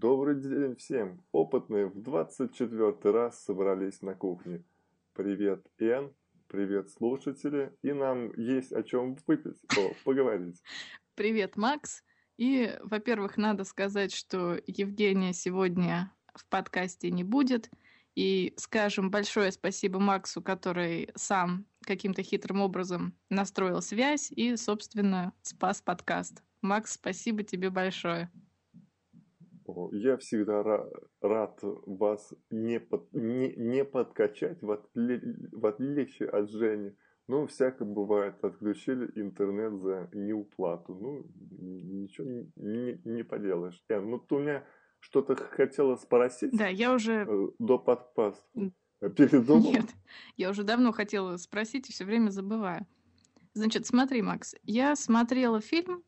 Добрый день всем! Опытные в 24 раз собрались на кухне. Привет, Эн, привет, слушатели, и нам есть о чем выпить, о, поговорить. Привет, Макс. И, во-первых, надо сказать, что Евгения сегодня в подкасте не будет. И скажем большое спасибо Максу, который сам каким-то хитрым образом настроил связь и, собственно, спас подкаст. Макс, спасибо тебе большое. Я всегда ра- рад вас не, под, не, не подкачать, в, отли, в отличие от Жени. Ну, всякое бывает, отключили интернет за неуплату. Ну, ничего не, не, поделаешь. Э, ну, ты у меня что-то хотела спросить? Да, я уже... Э, до подкаста. Передумал? Нет, я уже давно хотела спросить и все время забываю. Значит, смотри, Макс, я смотрела фильм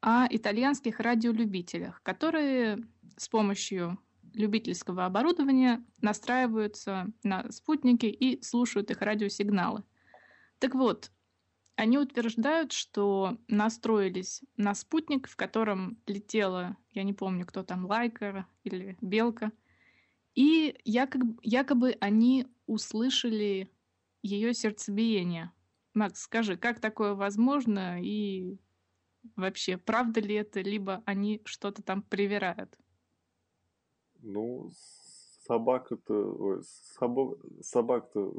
о итальянских радиолюбителях, которые с помощью любительского оборудования настраиваются на спутники и слушают их радиосигналы. Так вот, они утверждают, что настроились на спутник, в котором летела, я не помню, кто там, лайка или белка, и якобы, якобы они услышали ее сердцебиение. Макс, скажи, как такое возможно и вообще, правда ли это, либо они что-то там привирают? Ну, собак-то, собак, собак-то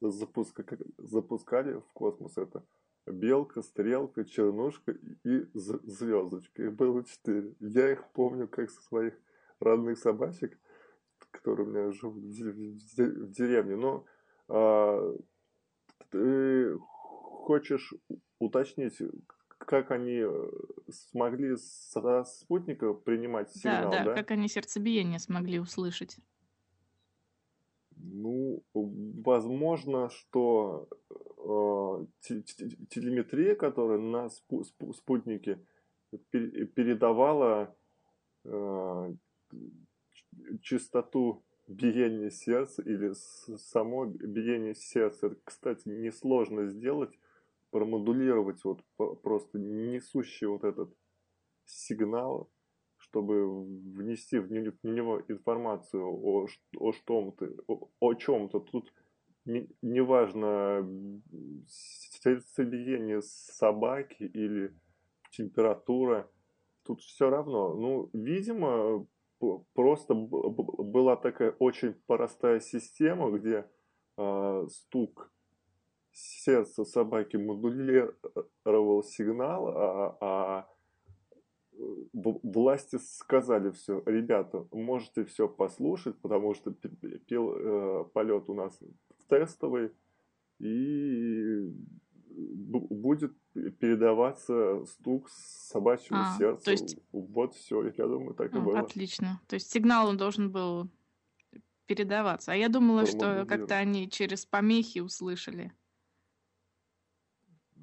запуска, запускали в космос это белка, стрелка, чернушка и звездочка. Их было четыре. Я их помню как своих родных собачек, которые у меня живут в деревне. Но а, ты хочешь уточнить, как они э, смогли со спутника принимать сигнал, да? Да, да, как они сердцебиение смогли услышать. Ну, возможно, что э, телеметрия, которая на спу спутнике передавала э, частоту биения сердца или само биение сердца. Это, кстати, несложно сделать промодулировать вот просто несущий вот этот сигнал, чтобы внести в него информацию о, о чем-то, о, о чем-то. Тут неважно не сердцебиение собаки или температура, тут все равно. Ну, видимо, просто была такая очень простая система, где э, стук сердце собаки модулировал сигнал, а, а власти сказали все, ребята, можете все послушать, потому что пил, э, полет у нас тестовый, и будет передаваться стук собачьего а, сердца. То есть... Вот все, я думаю, так и а, было. Отлично. То есть сигнал он должен был передаваться. А я думала, что как-то они через помехи услышали.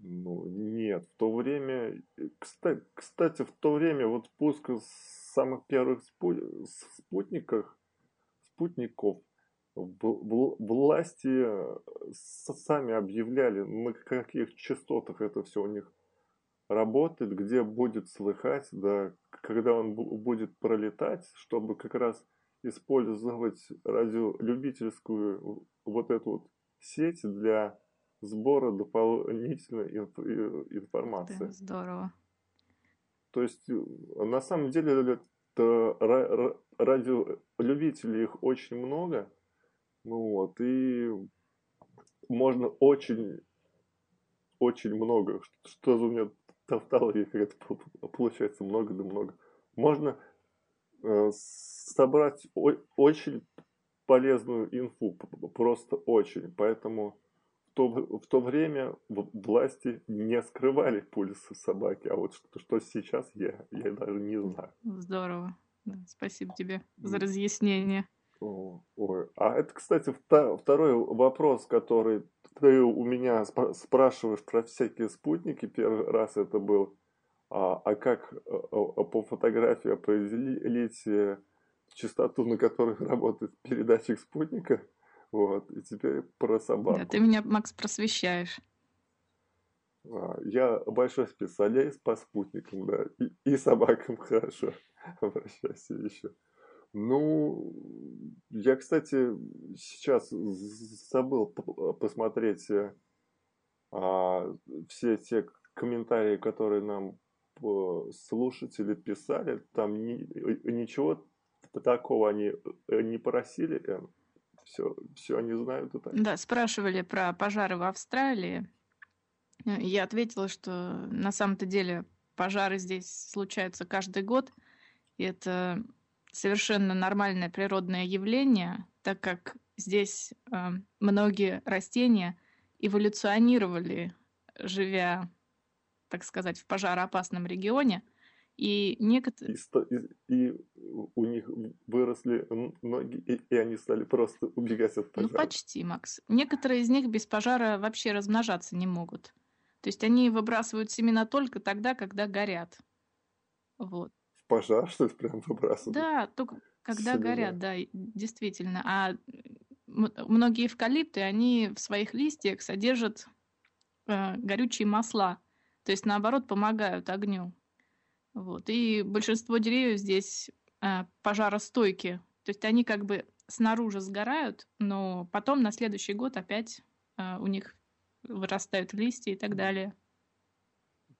Ну, нет, в то время, кстати, кстати, в то время вот пуск самых первых спутников, спутников власти сами объявляли, на каких частотах это все у них работает, где будет слыхать, да, когда он будет пролетать, чтобы как раз использовать радиолюбительскую вот эту вот сеть для сбора дополнительной инф информации. Да, здорово. То есть, э, на самом деле, это радиолюбителей их очень много. Ну вот, и можно очень, очень много. Что за у меня тавтология какая-то получается много да много. Можно э, собрать очень полезную инфу, просто очень. Поэтому то, в то время власти не скрывали пульс собаки, а вот что, что сейчас я, я даже не знаю. Здорово. Да, спасибо тебе за разъяснение. Ой. А это, кстати, второй вопрос, который ты у меня спрашиваешь про всякие спутники. Первый раз это был, а, а как а, а, по фотографии определить э, частоту, на которой работает передатчик спутника? Вот, и теперь про собаку. Да, ты меня, Макс, просвещаешь. А, я большой специалист по спутникам, да, и, и собакам хорошо. Обращайся еще. Ну, я, кстати, сейчас забыл посмотреть э, а, все те комментарии, которые нам э, слушатели писали. Там ни, э, ничего такого они не просили, Все, все они знают и так. Да, спрашивали про пожары в Австралии. Я ответила, что на самом-то деле пожары здесь случаются каждый год. И это совершенно нормальное природное явление, так как здесь э, многие растения эволюционировали, живя, так сказать, в пожароопасном регионе. И некоторые... И, и, и у них выросли ноги, и, и они стали просто убегать от ну, пожара. Ну, почти, Макс. Некоторые из них без пожара вообще размножаться не могут. То есть они выбрасывают семена только тогда, когда горят. Вот. В пожар, что ли, прям выбрасывают? Да, только когда семена. горят, да, действительно. А многие эвкалипты, они в своих листьях содержат э, горючие масла. То есть, наоборот, помогают огню. Вот. И большинство деревьев здесь э, пожаростойкие. То есть они как бы снаружи сгорают, но потом на следующий год опять э, у них вырастают листья и так далее.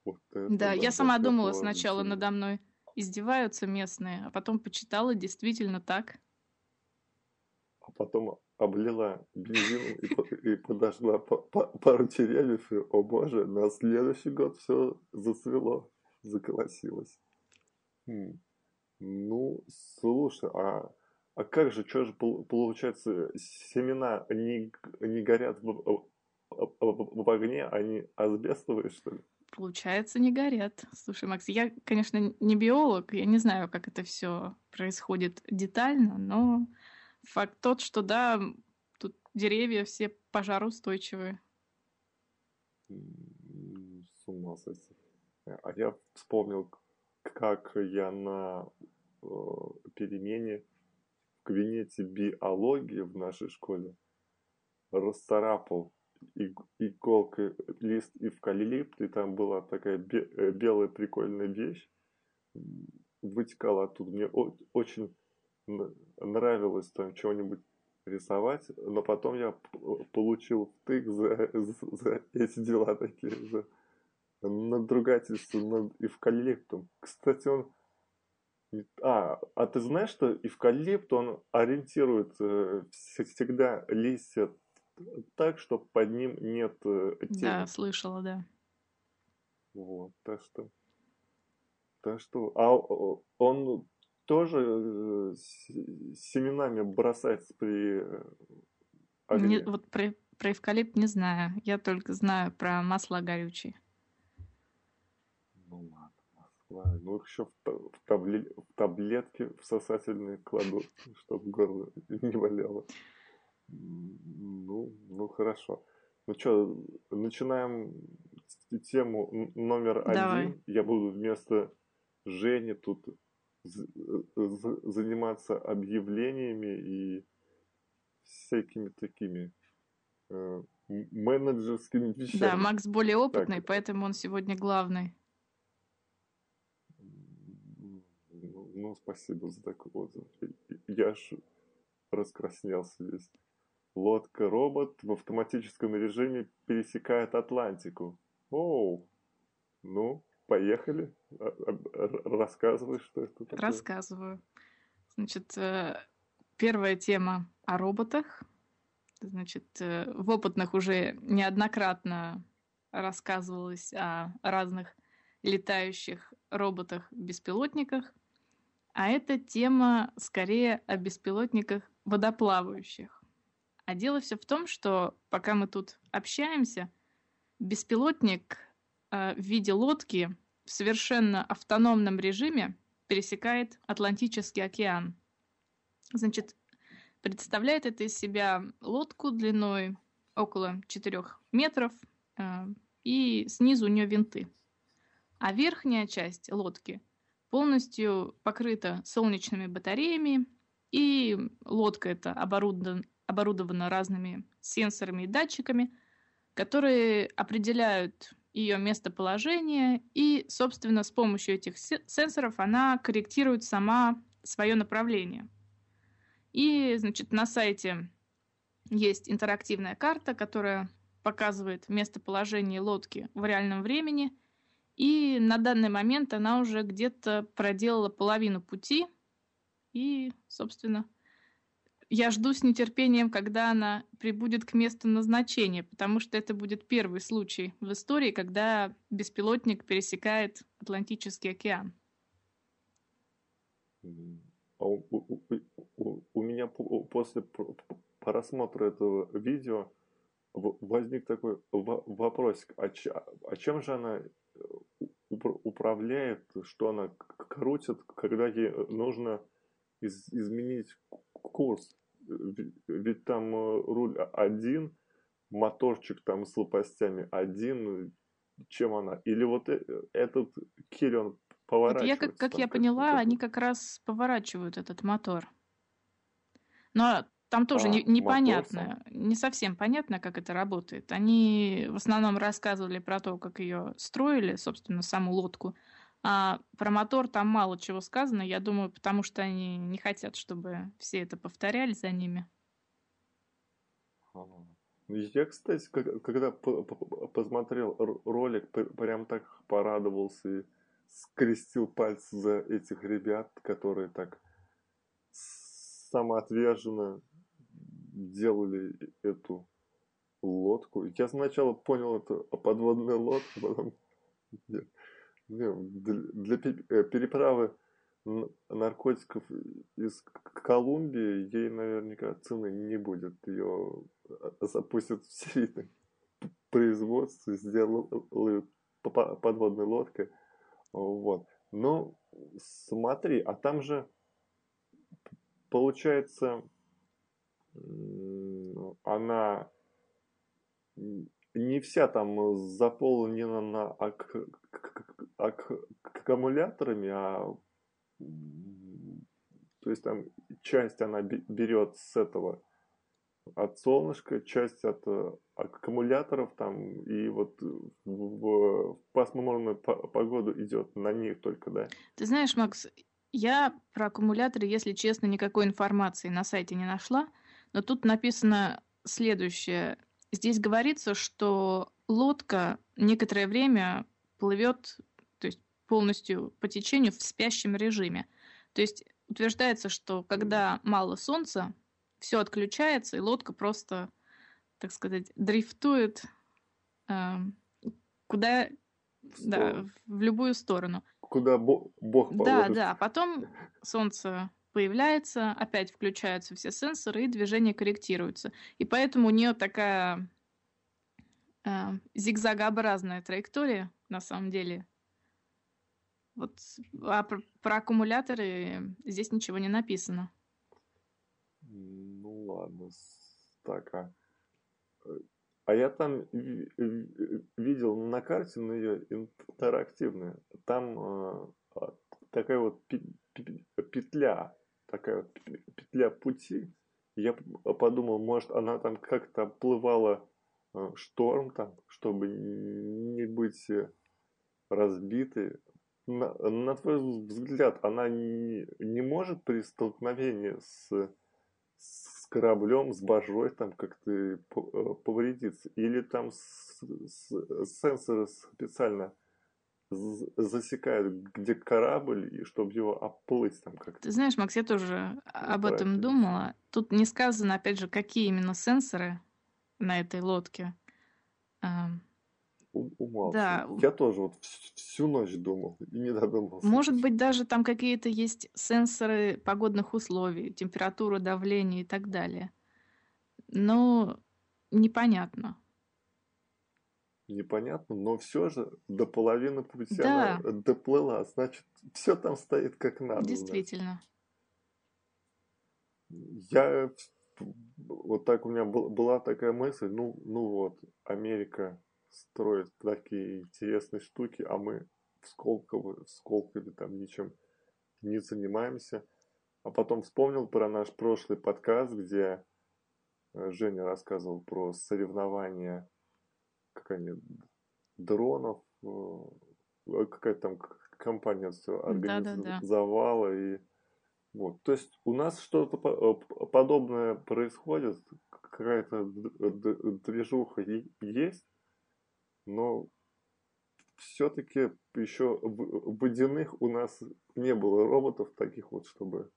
Вот это, да, я сама думала сначала надо мной издеваются местные, а потом почитала, действительно так. А потом облила бензином и, и подожгла пару деревьев, и, о боже, на следующий год все зацвело, заколосилось. Хм. Ну, слушай, а, а как же, что же получается, семена не, не горят в, в огне, они асбестовые, что ли? Получается, не горят. Слушай, Макс, я, конечно, не биолог, я не знаю, как это все происходит детально, но факт тот, что да, тут деревья все пожароустойчивые. С ума сойти. А я вспомнил, как я на э, перемене в кабинете биологии в нашей школе расцарапал иголкой лист эвкалипт, и там была такая э, белая прикольная вещь, вытекала оттуда. Мне очень нравилось там чего-нибудь рисовать, но потом я получил втык за, за, за эти дела такие, за надругательство над эвкалиптом. Кстати, он... А, а ты знаешь, что эвкалипт, он ориентирует э, всегда листья так, что под ним нет э, тени. Да, слышала, да. Вот, так что... Так что... А он тоже э, семенами бросается при э, огне? Не, вот про, про эвкалипт не знаю. Я только знаю про масла горючие. Ну ладно. Ну их еще в, в, табле, в таблетки всосательные кладут, чтобы горло не болело. Ну, ну хорошо. Ну что, начинаем тему номер Давай. один. Я буду вместо Жени тут заниматься объявлениями и всякими такими э, менеджерскими вещами. Да, Макс более опытный, так. поэтому он сегодня главный. Ну, спасибо за такой отзыв. Я аж раскраснелся весь. Лодка-робот в автоматическом режиме пересекает Атлантику. Оу! Ну, поехали. А, а, рассказывай, что это такое. Рассказываю. Значит, э, первая тема о роботах. Значит, э, в опытных уже неоднократно рассказывалось о разных летающих роботах-беспилотниках. А эта тема скорее о беспилотниках водоплавающих. А дело все в том, что пока мы тут общаемся, беспилотник э, в виде лодки в совершенно автономном режиме пересекает Атлантический океан. Значит, представляет это из себя лодку длиной около 4 метров, э, и снизу у нее винты. А верхняя часть лодки полностью покрыта солнечными батареями, и лодка эта оборудована, оборудована разными сенсорами и датчиками, которые определяют ее местоположение, и, собственно, с помощью этих сенсоров она корректирует сама свое направление. И, значит, на сайте есть интерактивная карта, которая показывает местоположение лодки в реальном времени. И на данный момент она уже где-то проделала половину пути. И, собственно, я жду с нетерпением, когда она прибудет к месту назначения, потому что это будет первый случай в истории, когда беспилотник пересекает Атлантический океан. А у, у, у, у меня после просмотра этого видео возник такой вопросик, а, а чем же она э, управляет, что она крутит, когда ей нужно из, изменить курс? Ведь там э, руль один, моторчик там с лопастями один, чем она? Или вот э, этот киль, он поворачивается? Вот я, как, как я поняла, они как раз поворачивают этот мотор. Но там тоже а, не, непонятно, не совсем понятно, как это работает. Они в основном рассказывали про то, как ее строили, собственно, саму лодку. А про мотор там мало чего сказано, я думаю, потому что они не хотят, чтобы все это повторяли за ними. Я, кстати, когда посмотрел ролик, прям так порадовался и скрестил пальцы за этих ребят, которые так самоотверженно делали эту лодку. Я сначала понял это подводная лодка, потом для э, переправы наркотиков из Колумбии ей наверняка цены не будет. Ее э, запустят в серийное производство, сделают подводной лодкой. Вот. Но смотри, а там же получается она не вся там заполнена на ак ак аккумуляторами, а то есть там часть она берет с этого от солнышка, часть от э, аккумуляторов там, и вот в, в пасмурную погоду идет на них только, да? Ты знаешь, Макс, я про аккумуляторы, если честно, никакой информации на сайте не нашла. Но тут написано следующее. Здесь говорится, что лодка некоторое время плывет, то есть полностью по течению в спящем режиме. То есть утверждается, что когда мало солнца, все отключается, и лодка просто, так сказать, дрифтует э, куда, да, в любую сторону. Куда Бог положит. Да, да. Потом солнце появляется, опять включаются все сенсоры, и движение корректируется. И поэтому у нее такая э, зигзагообразная траектория, на самом деле. Вот, а про, про аккумуляторы здесь ничего не написано. Ну ладно. Так, а, а я там видел на карте, на ее интерактивная, там э, такая вот петля такая петля пути. Я подумал, может, она там как-то оплывала э, шторм там, чтобы не быть э, разбитой. На, на твой взгляд, она не, не может при столкновении с, с кораблем, с божой там как-то э, повредиться? Или там с, с, сенсоры специально засекают, где корабль, и чтобы его оплыть там как-то. Ты знаешь, Макс, я тоже об этом думала. Тут не сказано, опять же, какие именно сенсоры на этой лодке. Умал. Да. Я тоже вот всю ночь думал и не додумался. Может быть, даже там какие-то есть сенсоры погодных условий, температура, давление и так далее. Но непонятно непонятно, но все же до половины пути да. она доплыла. Значит, все там стоит как надо. Действительно. Значит. Я вот так у меня была такая мысль, ну, ну вот, Америка строит такие интересные штуки, а мы в Сколково, в Сколково там ничем не занимаемся. А потом вспомнил про наш прошлый подкаст, где э, Женя рассказывал про соревнования как они, дронов, э, какая-то там компания все организовала, да, да, да. и Вот. То есть у нас что-то э, подобное происходит, какая-то движуха есть, но все-таки еще водяных у нас не было роботов таких вот, чтобы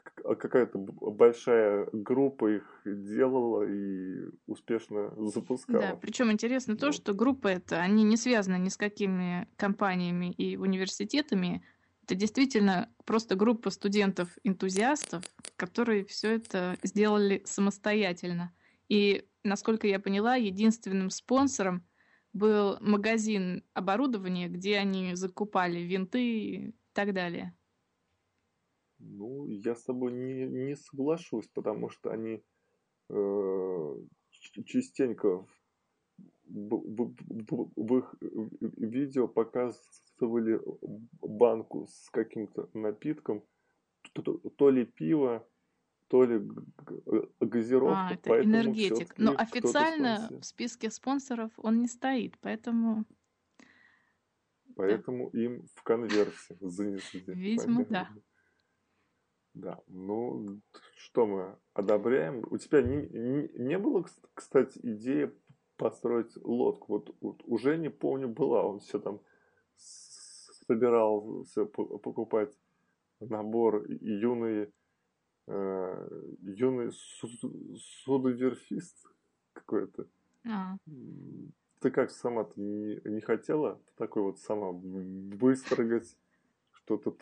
какая-то большая группа их делала и успешно запускала. Да, причем интересно то, что группы это, они не связаны ни с какими компаниями и университетами. Это действительно просто группа студентов-энтузиастов, которые все это сделали самостоятельно. И, насколько я поняла, единственным спонсором был магазин оборудования, где они закупали винты и так далее. Ну, я с тобой не, не соглашусь, потому что они э, частенько в, в, в, их видео показывали банку с каким-то напитком, то, то, то ли пиво, то ли газировка. А, это энергетик. Но официально в списке спонсоров он не стоит, поэтому... Поэтому да. им в конверсе занесли. Видимо, да. Да, ну, что мы одобряем? У тебя не, не, не было, кстати, идеи построить лодку? Вот, вот уже не помню, была, он все там собирался покупать набор юные э, юный судоверфист какой-то. А. Ты как сама не, не хотела такой вот сама выстрогать, что-то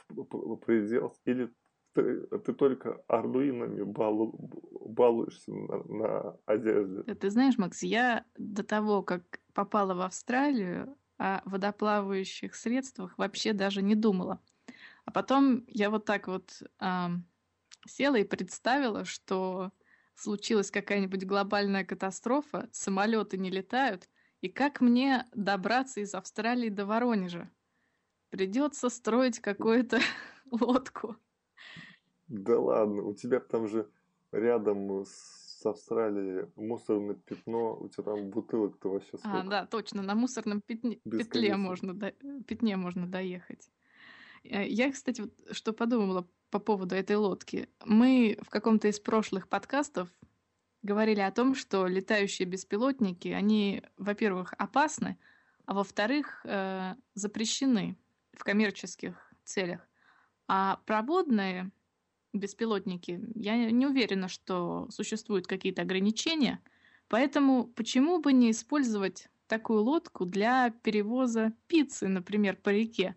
приделать? Или ты, ты только ардуинами балу, балуешься на, на одежде? Ты знаешь, Макс, я до того, как попала в Австралию, о водоплавающих средствах вообще даже не думала. А потом я вот так вот эм, села и представила, что случилась какая-нибудь глобальная катастрофа, самолеты не летают, и как мне добраться из Австралии до Воронежа? Придется строить какую-то лодку. Да ладно, у тебя там же рядом с Австралией мусорное пятно, у тебя там бутылок-то вообще а, сколько? А, да, точно, на мусорном пятне, петле можно, до, пятне можно доехать. Э, я, кстати, вот что подумала по поводу этой лодки. Мы в каком-то из прошлых подкастов говорили о том, что летающие беспилотники, они, во-первых, опасны, а во-вторых, э, запрещены в коммерческих целях. А проводные беспилотники, я не уверена, что существуют какие-то ограничения, поэтому почему бы не использовать такую лодку для перевоза пиццы, например, по реке?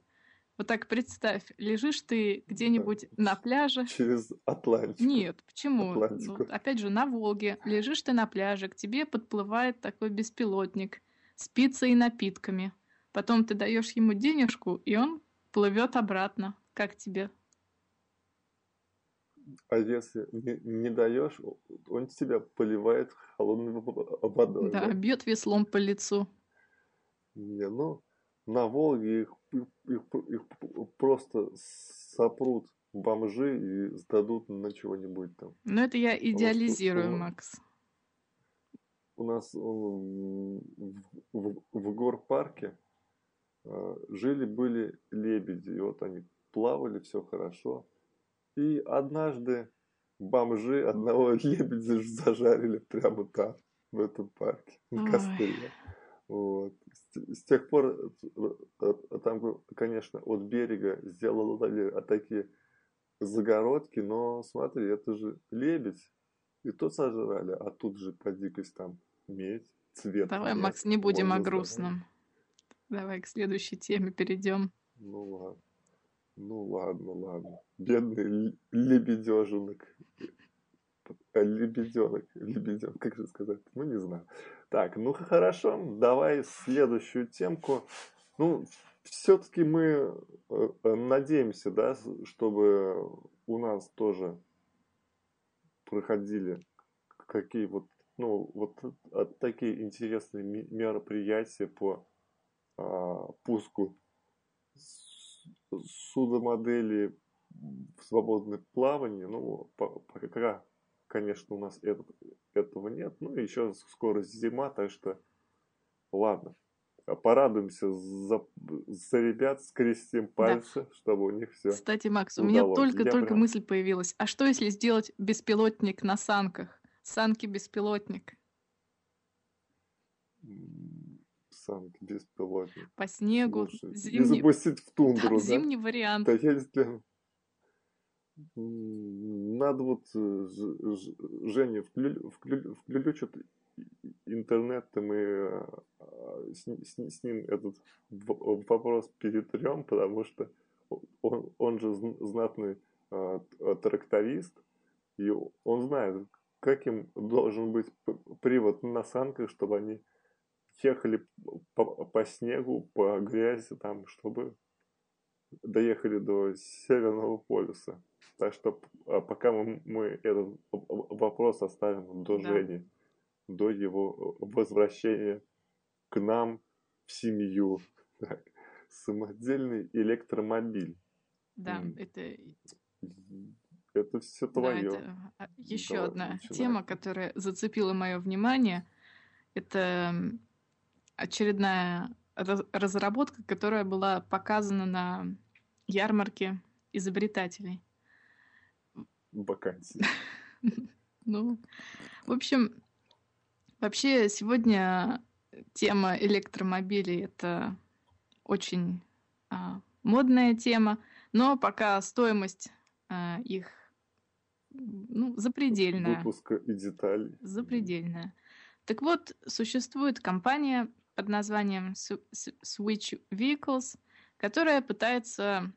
Вот так представь, лежишь ты где-нибудь на пляже. Через Атлантику. Нет, почему? Ну, опять же, на Волге. Лежишь ты на пляже, к тебе подплывает такой беспилотник с пиццей и напитками. Потом ты даешь ему денежку, и он плывет обратно. Как тебе? А если не, не даешь, он тебя поливает холодной водой. Да, да? бьет веслом по лицу. Не, ну, на Волге их, их, их просто сопрут бомжи и сдадут на чего-нибудь там. Ну, это я идеализирую, у, Макс. У нас в, в, в горпарке э, жили-были лебеди, и вот они плавали, все хорошо. И однажды бомжи одного лебедя зажарили прямо там, в этом парке, на костре. Вот. С, с тех пор э, э, там, конечно, от берега сделали такие загородки, но смотри, это же лебедь, и то сожрали, а тут же по дикость там медь, цвет. Давай, Макс, не будем о грустном. Давай к следующей теме перейдем. Ну ладно. Ну ладно, ладно. Бедный лебедеженок. Э, лебеденок, лебеденок, как же сказать? Ну, не знаю. Так, ну хорошо, давай следующую темку. Ну, все-таки мы э, э, надеемся, да, чтобы у нас тоже проходили какие вот, ну, вот такие интересные мероприятия по а, пуску судомодели в свободное плавание. Ну, пока конечно, у нас это, этого нет. Ну, еще скоро зима, так что ладно. порадуемся за, за ребят, скрестим пальцы, да. чтобы у них все. Кстати, Макс, удалось. у меня только-только прям... мысль появилась. А что если сделать беспилотник на санках? Санки беспилотник. По снегу. Зимний... И запустить в тундру, да? Зимний вариант. Да если... Надо вот э, Жене включит интернет, мы э, с, с, с ним этот вопрос перетрем, потому что он, он же знатный а, тракторист, и он знает, каким должен быть привод на санках, чтобы они ехали по, по снегу, по грязи, там, чтобы доехали до Северного полюса. Так что а, пока мы, мы этот вопрос оставим до да. Жени, до его возвращения к нам в семью. Так. Самодельный электромобиль. Да, М это... Это все твое. Да, это а, еще Давай, одна начинай. тема, которая зацепила мое внимание. Это очередная разработка, которая была показана на ярмарке изобретателей. Вакансии. Ну, в общем, вообще сегодня тема электромобилей это очень а, модная тема, но пока стоимость а, их ну, запредельная. Выпуска и деталей. Запредельная. Так вот, существует компания под названием Switch Vehicles, которая пытается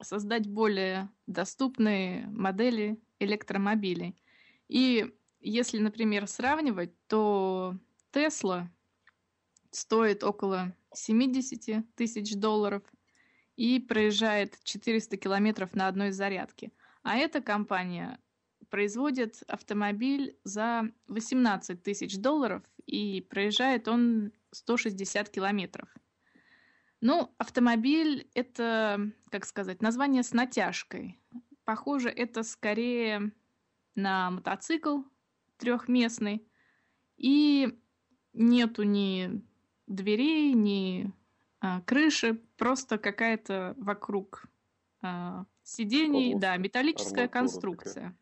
создать более доступные модели электромобилей. И если, например, сравнивать, то Tesla стоит около 70 тысяч долларов и проезжает 400 километров на одной зарядке. А эта компания производит автомобиль за 18 тысяч долларов и проезжает он 160 километров. Ну, автомобиль — это, как сказать, название с натяжкой. Похоже, это скорее на мотоцикл трехместный. И нету ни дверей, ни а, крыши, просто какая-то вокруг а, сидений, Полоска, да, металлическая конструкция. Такая.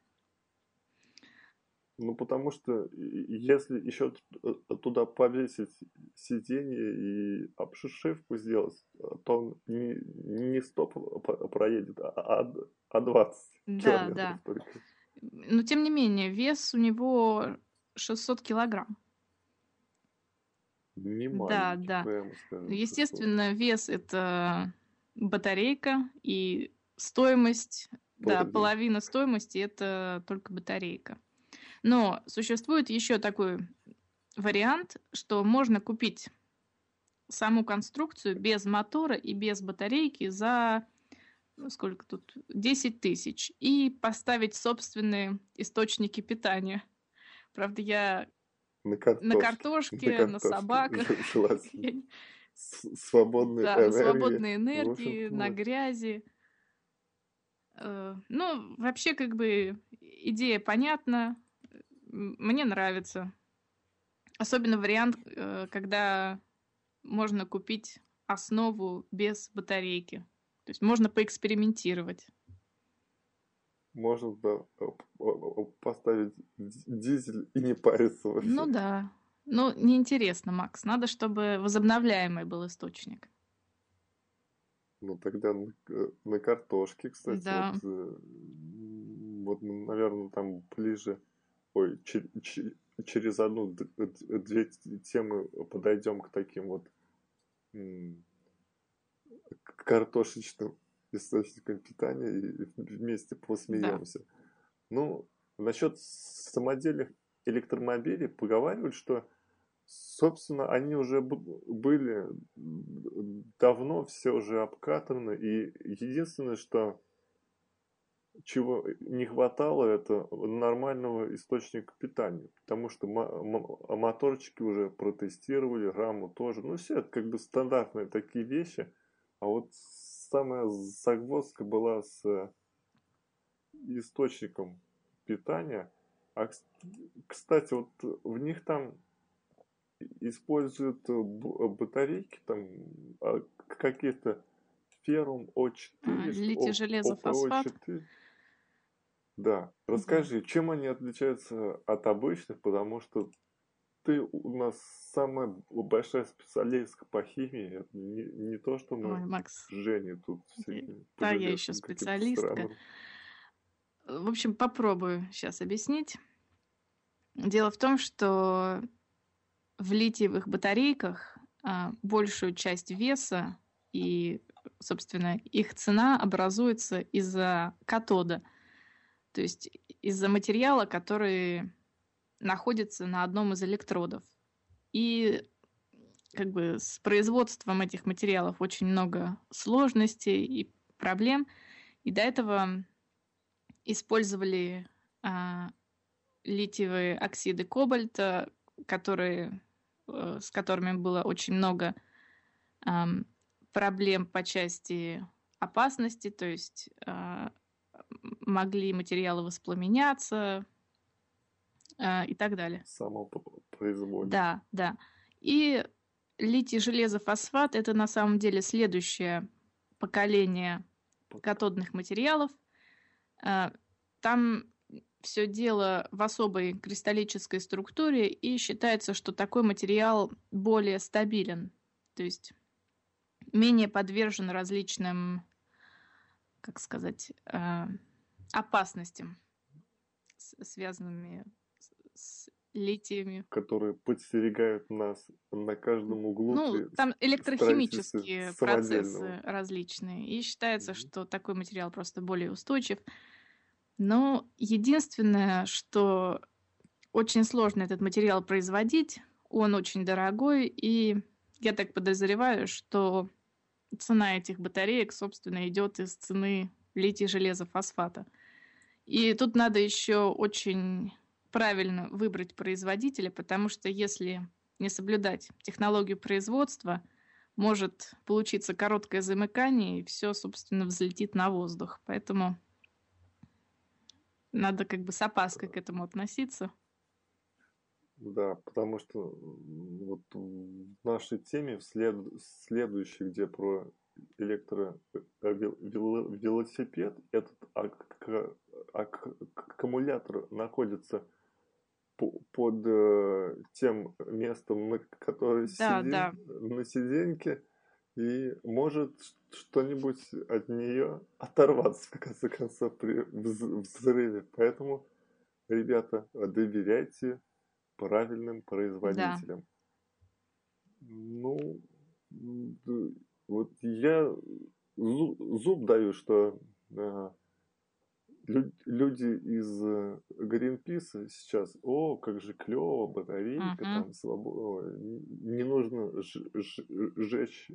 Ну, потому что если еще э, туда повесить сиденье и обшивку сделать, то он не, не 100 проедет, а, а 20 Да, да. Только. Но тем не менее, вес у него 600 килограмм. Не да, да. Скажу, Естественно, 600. вес это батарейка и стоимость, Половина. да, половина стоимости это только батарейка. Но существует еще такой вариант, что можно купить саму конструкцию без мотора и без батарейки за ну, сколько тут, 10 тысяч, и поставить собственные источники питания. Правда, я на картошке, на, картошке, на, на собаках. Свободной да, энергии. свободной энергии, на грязи. Э, ну, вообще, как бы, идея понятна мне нравится. Особенно вариант, э, когда можно купить основу без батарейки. То есть можно поэкспериментировать. Можно, да, поставить дизель и не париться вообще. Ну да. Ну, неинтересно, Макс. Надо, чтобы возобновляемый был источник. Ну, тогда на, э, на картошке, кстати. Да. Вот, э, вот, наверное, там ближе ой, через одну-две темы подойдем к таким вот картошечным источникам питания и вместе посмеемся. Да. Ну, насчет самодельных электромобилей поговаривают, что, собственно, они уже были давно все уже обкатаны, и единственное, что чего не хватало, это нормального источника питания. Потому что моторчики уже протестировали, раму тоже. Ну, все это как бы стандартные такие вещи. А вот самая загвоздка была с источником питания. А, кстати, вот в них там используют батарейки там а, какие-то феррум О4, а, литий, железо, фосфат. Да. Расскажи, чем они отличаются от обычных, потому что ты у нас самая большая специалистка по химии. Это не, не то, что мы Ой, Макс. с Женей тут все Да, я еще специалистка. В общем, попробую сейчас объяснить. Дело в том, что в литиевых батарейках а, большую часть веса и, собственно, их цена образуется из-за катода, то есть из-за материала, который находится на одном из электродов. И как бы с производством этих материалов очень много сложностей и проблем. И до этого использовали а, литиевые оксиды кобальта, которые, э, с которыми было очень много а, проблем по части опасности, то есть а, могли материалы воспламеняться, а, и так далее. Самопроизводство. Да, да. И литий железофосфат это на самом деле следующее поколение катодных материалов. А, там все дело в особой кристаллической структуре, и считается, что такой материал более стабилен, то есть менее подвержен различным, как сказать, а, опасностям, связанными с литиями. Которые подстерегают нас на каждом углу. Ну, там электрохимические процессы различные. И считается, mm-hmm. что такой материал просто более устойчив. Но единственное, что очень сложно этот материал производить, он очень дорогой, и я так подозреваю, что цена этих батареек, собственно, идет из цены литий железа фосфата. И тут надо еще очень правильно выбрать производителя, потому что если не соблюдать технологию производства, может получиться короткое замыкание, и все, собственно, взлетит на воздух. Поэтому надо как бы с опаской к этому относиться. Да, потому что вот в нашей теме, в след... следующей, где про электровелосипед, этот ак... аккумулятор находится под э, тем местом, на которое да, сидим, да. на сиденьке, и может что-нибудь от нее оторваться, в конце концов, при взрыве. Поэтому, ребята, доверяйте правильным производителям. Да. Ну, вот я зуб даю, что э, люди из э, Greenpeace сейчас, о, как же клево, батарейка, uh-huh. там свобода, не нужно сжечь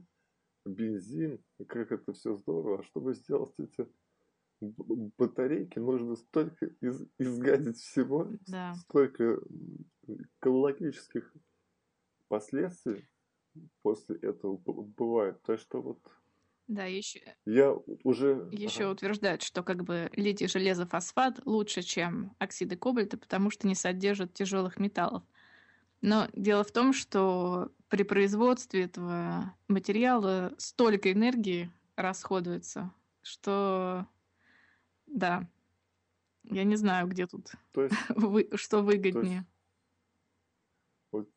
бензин, как это все здорово. А чтобы сделать эти батарейки, нужно столько из, изгадить всего, да. столько экологических последствий после этого бывает. Так что вот да, еще, я уже... еще ага. утверждают, что как бы литий железофосфат лучше, чем оксиды кобальта, потому что не содержат тяжелых металлов. Но дело в том, что при производстве этого материала столько энергии расходуется, что да, я не знаю, где тут, то есть, вы, что выгоднее. Вот,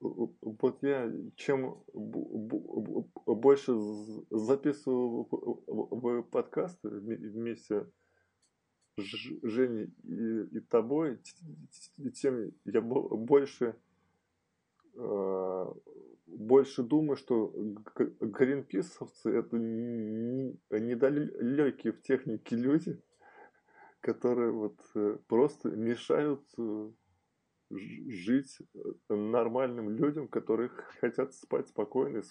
вот я чем больше записываю подкасты вместе с Женей и, и тобой, тем я больше а, больше думаю, что гринписовцы это недалекие в технике люди, которые вот э, просто мешают э, жить э, нормальным людям, которые хотят спать спокойно,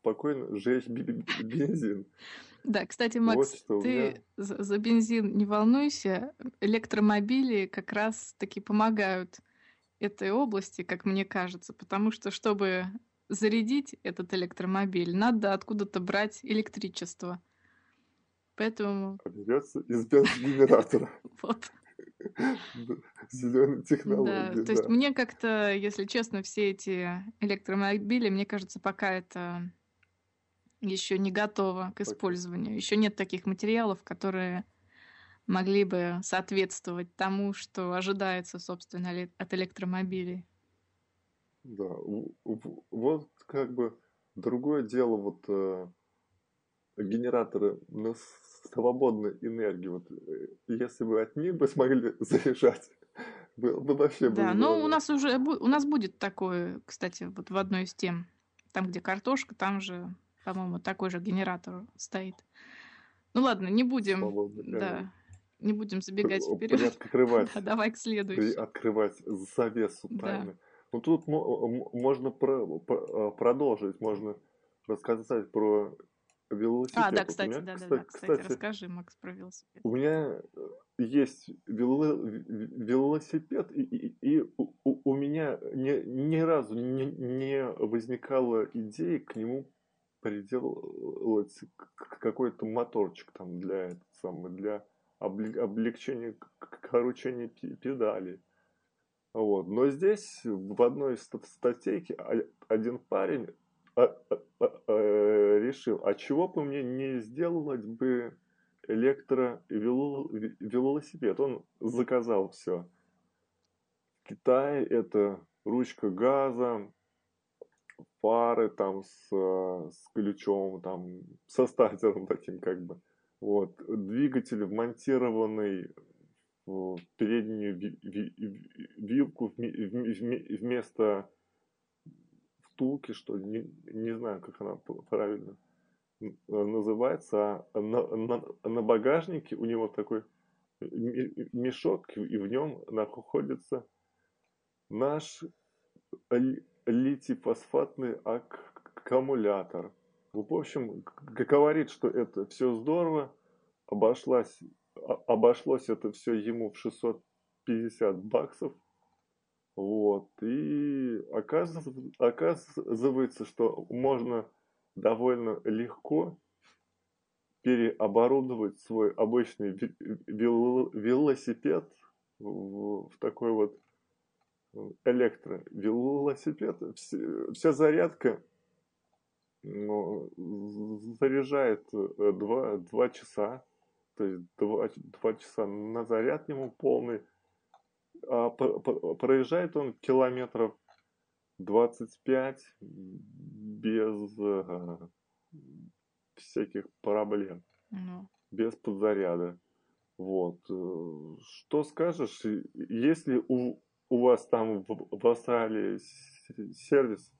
спокойно жечь бензин. Да, кстати, Макс, вот ты меня... за бензин не волнуйся. Электромобили как раз таки помогают этой области, как мне кажется, потому что, чтобы зарядить этот электромобиль, надо откуда-то брать электричество. Поэтому... Придется из бензогенератора. Вот. Зеленые технологии, Да, да. то есть мне как-то, если честно, все эти электромобили, мне кажется, пока это еще не готово к использованию. Еще нет таких материалов, которые могли бы соответствовать тому, что ожидается, собственно, от электромобилей. Да, вот как бы другое дело, вот э, генераторы на свободной энергии, вот э, если бы от них бы смогли заряжать, было бы вообще Да, но у нас уже у нас будет такое, кстати, вот в одной из тем, там, где картошка, там же, по-моему, такой же генератор стоит. Ну ладно, не будем, да, не будем забегать вперед. Открывать, да, давай к следующему. Открывать завесу тайны. Да. Ну тут можно про, про, продолжить, можно рассказать про велосипед. А, да, кстати, меня, да, кстати, да, кстати, кстати, расскажи, Макс, про велосипед. У меня есть велосипед, и, и, и у, у меня ни, ни разу не, не возникало идеи к нему приделать какой-то моторчик там для этого самого, для облегчения корочения педали. Вот. Но здесь в одной статейке один парень решил, а чего бы мне не сделать бы электровелосипед? Он заказал все. В Китае это ручка газа, фары там с, с ключом, там, со стартером таким как бы. Вот. Двигатель вмонтированный в переднюю вилку вместо втулки, что не, не знаю, как она правильно называется, а на, на, на багажнике у него такой мешок, и в нем находится наш литий-фосфатный аккумулятор. В общем, говорит, что это все здорово, обошлась, обошлось это все ему в 650 баксов. Вот. И оказывается, оказывается, что можно довольно легко переоборудовать свой обычный велосипед в, такой вот электровелосипед. Вся зарядка ну, заряжает 2, 2 часа, то есть 2, 2 часа на заряд ему полный, проезжает он километров 25 без э, всяких проблем, ну. без подзаряда. Вот. Э, что скажешь, если у, у вас там в, в Австралии сервис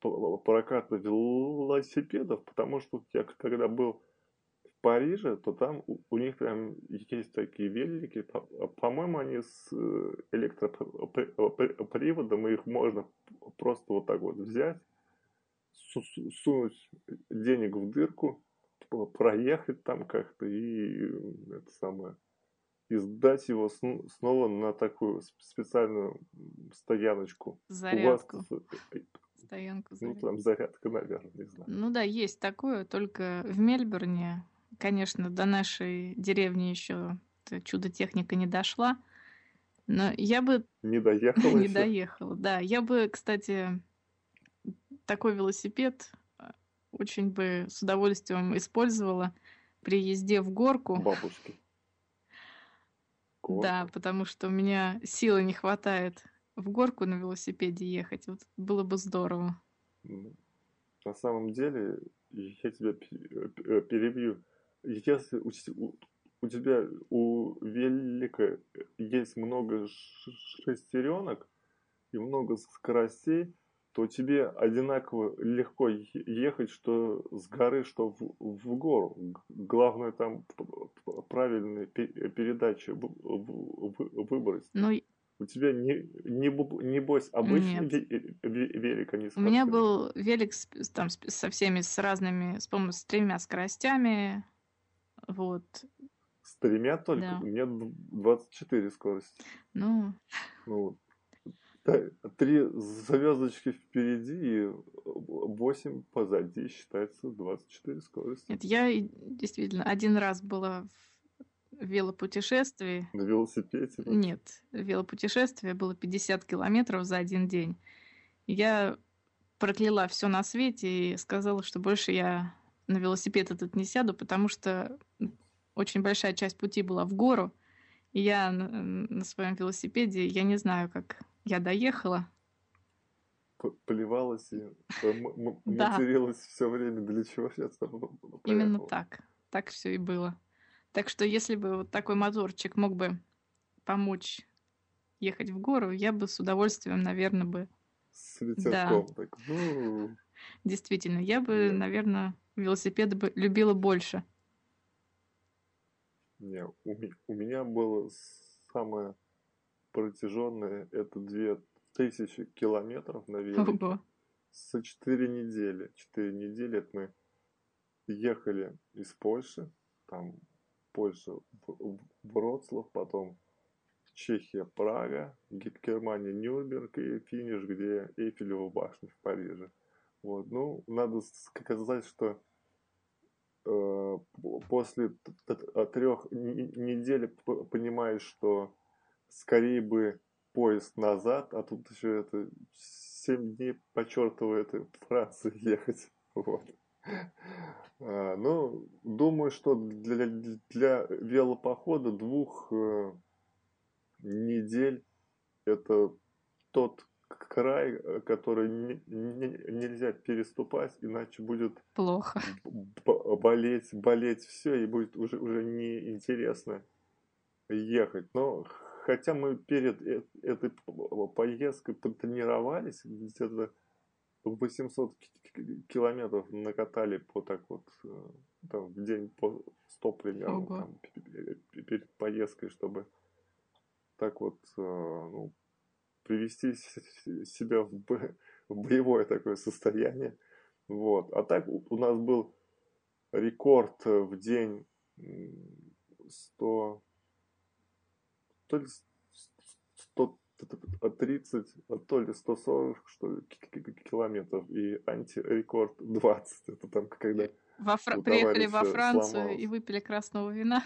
проката велосипедов, потому что я когда был Париже, то там у, у них прям есть такие велики, по-моему, они с э, электроприводом, и их можно просто вот так вот взять, сунуть денег в дырку, проехать там как-то и это самое и сдать его снова на такую специальную стояночку. Зарядку. У вас стоянку зарядки. Ну, там зарядка, наверное, не знаю. Ну да, есть такое, только в Мельбурне, конечно, до нашей деревни еще чудо-техника не дошла. Но я бы... Не доехала Не доехала, да. Я бы, кстати, такой велосипед а, очень бы с удовольствием использовала при езде в горку. Бабушки. Да, потому что у меня силы не хватает в горку на велосипеде ехать. Вот было бы здорово. На самом деле, я тебя э, перебью. Если у, у тебя у велика есть много шестеренок и много скоростей, то тебе одинаково легко ехать, что с горы, что в, в гору. Главное там правильные передачи выбрать. Ну, у тебя не, не, небось обычный велик, а не У меня был велик с, там, со всеми, с разными, с, по с тремя скоростями. Вот. С тремя только? Да. У меня 24 скорости. Ну. Ну, три звездочки впереди и 8 позади считается 24 скорости. Нет, я действительно один раз была велопутешествий. На велосипеде? Нет, велопутешествие было 50 километров за один день. Я прокляла все на свете и сказала, что больше я на велосипед этот не сяду, потому что очень большая часть пути была в гору, и я на, своем велосипеде, я не знаю, как я доехала. Поливалась и материлась все время. Для чего сейчас Именно так. Так все и было. Так что если бы вот такой моторчик мог бы помочь ехать в гору, я бы с удовольствием, наверное, бы... С ветерком да. так. Ну... Действительно, я бы, наверное, велосипеды бы любила больше. Не, у, у меня было самое протяженное, это две тысячи километров на велике. Ого. За четыре недели. Четыре недели это мы ехали из Польши, там Польша, Вроцлав, потом Чехия, Прага, Германия, Нюрнберг и финиш, где Эйфелева башня в Париже. Вот. Ну, надо сказать, что после трех недель понимаешь, что скорее бы поезд назад, а тут еще это 7 дней по чертову этой Франции ехать. Вот. А, ну, думаю, что для, для велопохода двух э, недель это тот край, э, который не, не, нельзя переступать, иначе будет плохо болеть, болеть все, и будет уже, уже неинтересно ехать. Но хотя мы перед э, этой поездкой потренировались, где-то 800 километров накатали по так вот э, там, в день по 100 примерно там, перед поездкой, чтобы так вот ну, привести себя в, в боевое такое состояние. Вот. А так у нас был рекорд в день 100, то ли 130, а то ли 140, что ли, километров, и антирекорд 20. Это там когда... Во Фра... Приехали во Францию сломался. и выпили красного вина?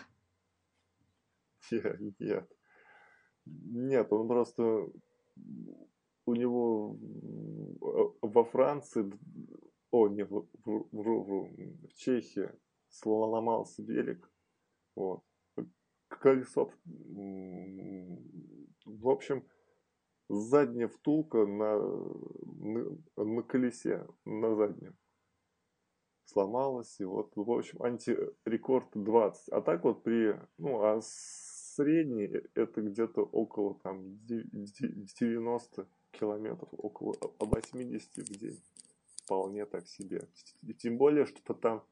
Нет, нет. Нет, он просто у него во Франции, о, не, в, в, в, в Чехии сломался велик, вот, колесо, в общем, задняя втулка на, на, на колесе, на заднем сломалась, и вот, в общем, антирекорд 20. А так вот при, ну, а средний э, это где-то около там 90 километров, около 80 в день. Вполне так себе. И тем более, что там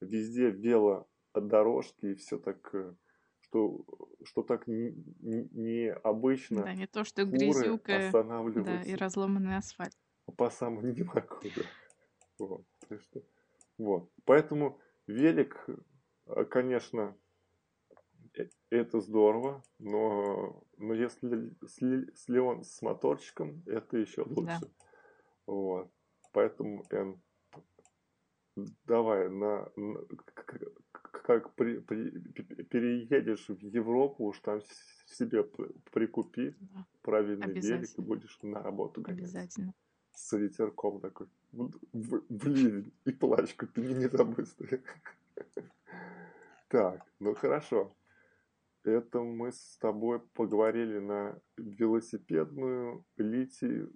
везде велодорожки и все так, э, что, что так необычно. Да, не то, что грязюка да, и разломанный асфальт. По самому не могу, да. Вот, что, вот. Поэтому велик, э, конечно, это здорово, но, но если, если он с моторчиком, это еще лучше. Да. Вот. Поэтому, Эн, давай, на, на как при, при, переедешь в Европу, уж там себе прикупи да. правильный велик и будешь на работу гонять. Обязательно. С ветерком такой. Ливень и плащ купи, не забудь. Так, ну хорошо это мы с тобой поговорили на велосипедную литий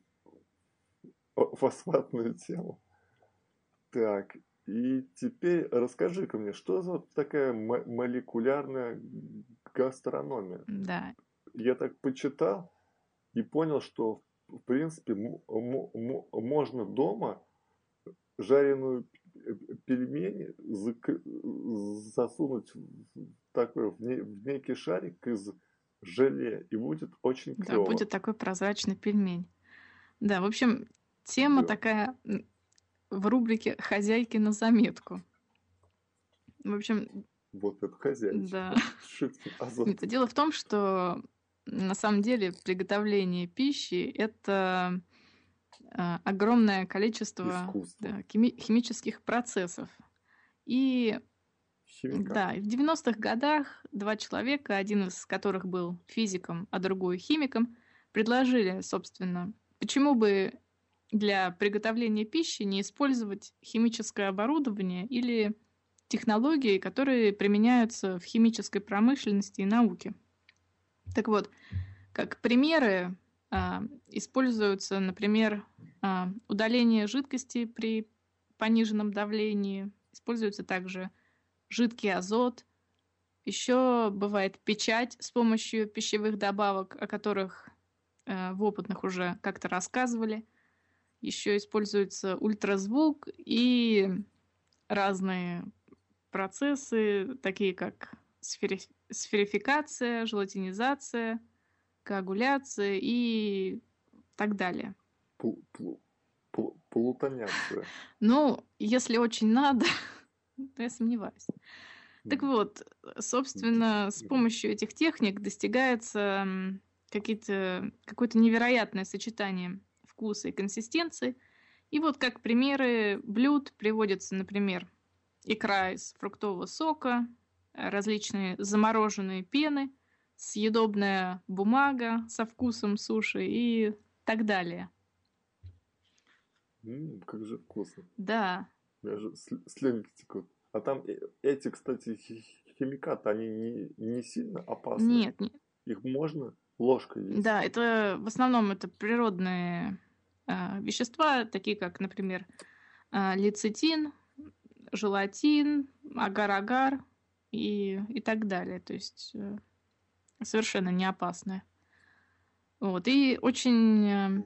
фосфатную тему. Так, и теперь расскажи-ка мне, что за такая молекулярная гастрономия? Да. Я так почитал и понял, что в принципе можно дома жареную пельмени засунуть такой в, не, в некий шарик из желе, и будет очень клево. Да, будет такой прозрачный пельмень. Да, в общем, тема да. такая в рубрике «Хозяйки на заметку». В общем... Вот это хозяйка. Да. Это дело в том, что на самом деле приготовление пищи — это а, огромное количество да, хими- химических процессов. И химика. Да, в 90-х годах два человека, один из которых был физиком, а другой химиком, предложили, собственно, почему бы для приготовления пищи не использовать химическое оборудование или технологии, которые применяются в химической промышленности и науке. Так вот, как примеры а, используются, например, а, удаление жидкости при пониженном давлении, используется также жидкий азот, еще бывает печать с помощью пищевых добавок, о которых э, в опытных уже как-то рассказывали. Еще используется ультразвук и разные процессы, такие как сфери... сферификация, желатинизация, коагуляция и так далее. Плутоняция. Ну, если очень надо, то я сомневаюсь. Так вот, собственно, с помощью этих техник достигается какие-то, какое-то невероятное сочетание вкуса и консистенции. И вот как примеры блюд приводятся, например, икра из фруктового сока, различные замороженные пены, съедобная бумага со вкусом суши и так далее. М, как же вкусно. Да. Слюнки текут. А там э, эти, кстати, химикаты, они не, не сильно опасны? Нет, нет. Их можно ложкой есть? Да, это в основном это природные э, вещества, такие как, например, э, лецитин, желатин, агар-агар и, и так далее. То есть э, совершенно не опасные. Вот. И очень э,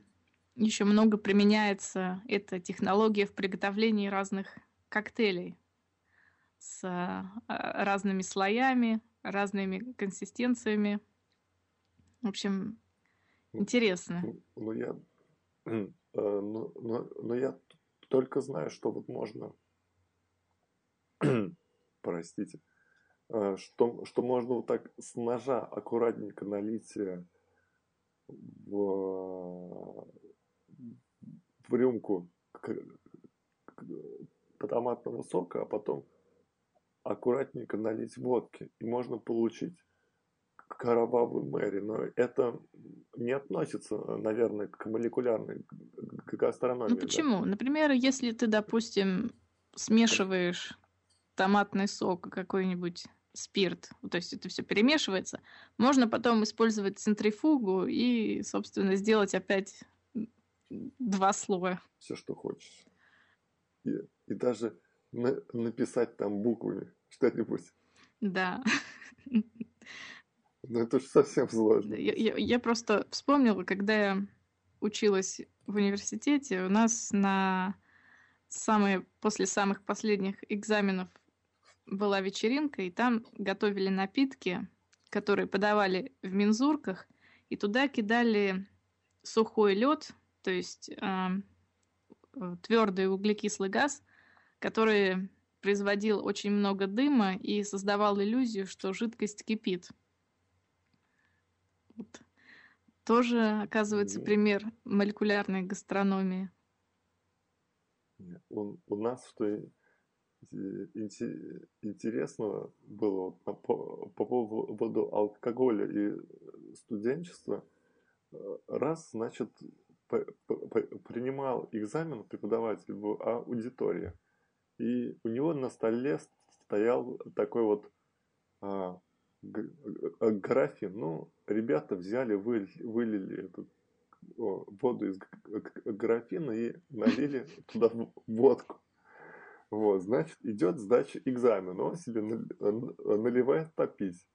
еще много применяется эта технология в приготовлении разных коктейлей с э, разными слоями, разными консистенциями. В общем, ну, интересно. Ну, ну я, э, ну, ну, ну, я только знаю, что вот можно, простите, э, что, что можно вот так с ножа аккуратненько налить в, в рюмку томатного сока, а потом аккуратненько налить водки. И можно получить кровавую Мэри. Но это не относится, наверное, к молекулярной гастрономии. Ну почему? Да? Например, если ты, допустим, смешиваешь томатный сок какой-нибудь спирт, то есть это все перемешивается, можно потом использовать центрифугу и, собственно, сделать опять два слоя. Все, что хочешь. И, и даже на, написать там буквами что-нибудь. Да. Ну это же совсем сложно. Я, я, я просто вспомнила, когда я училась в университете, у нас на самые, после самых последних экзаменов была вечеринка, и там готовили напитки, которые подавали в мензурках, и туда кидали сухой лед, то есть э, твердый углекислый газ, который производил очень много дыма и создавал иллюзию, что жидкость кипит. Вот. Тоже, оказывается, пример молекулярной гастрономии. У, у нас что интересного было по, по поводу алкоголя и студенчества. Раз, значит, принимал экзамен преподаватель в аудитории, и у него на столе стоял такой вот а, графин. Ну, ребята взяли, вылили, вылили эту воду из графина и налили туда водку. Вот, значит, идет сдача экзамена. Он себе наливает попить.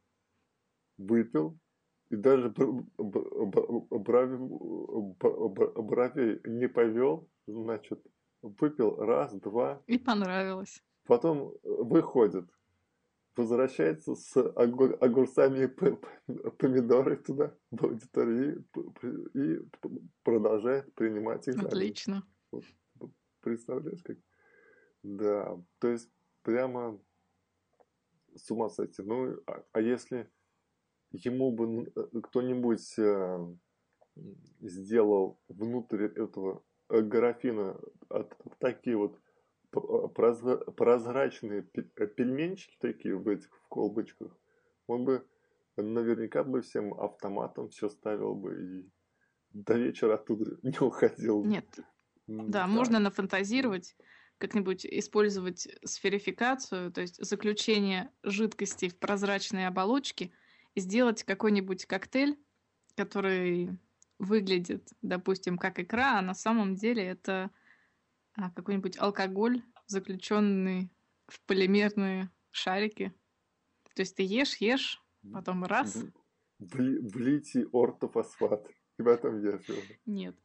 Выпил. И даже брови, брови не повел. Значит, выпил раз, два. И понравилось. Потом выходит. Возвращается с огурцами и помидорами туда, в аудиторию, и, и продолжает принимать экзамен. Отлично. Представляешь, как? Да, то есть прямо с ума сойти. Ну, а, а если ему бы э, кто-нибудь э, сделал внутрь этого э, графина такие вот прозрачные пельменчики такие в этих в колбочках, он бы наверняка бы всем автоматом все ставил бы и до вечера оттуда не уходил. Нет. Да, да, можно нафантазировать, как-нибудь использовать сферификацию, то есть заключение жидкости в прозрачные оболочки, сделать какой-нибудь коктейль, который выглядит, допустим, как икра, а на самом деле это а, какой-нибудь алкоголь, заключенный в полимерные шарики. То есть ты ешь, ешь, потом раз. Влитий ортофосфат. И в этом есть Нет.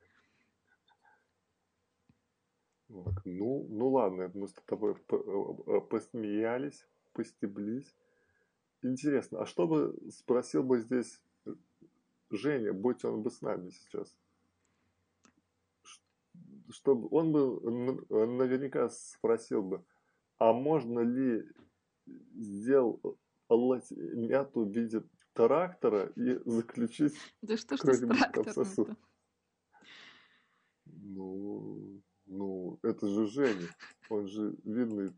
Вот. Ну, ну ладно, мы с тобой э, посмеялись, постеблись. Интересно, а что бы спросил бы здесь Женя, будь он бы с нами сейчас? Чтобы он бы наверняка спросил бы, а можно ли сделать мяту в виде трактора и заключить да что ж с трактором Ну, ну, это же Женя. Он же видный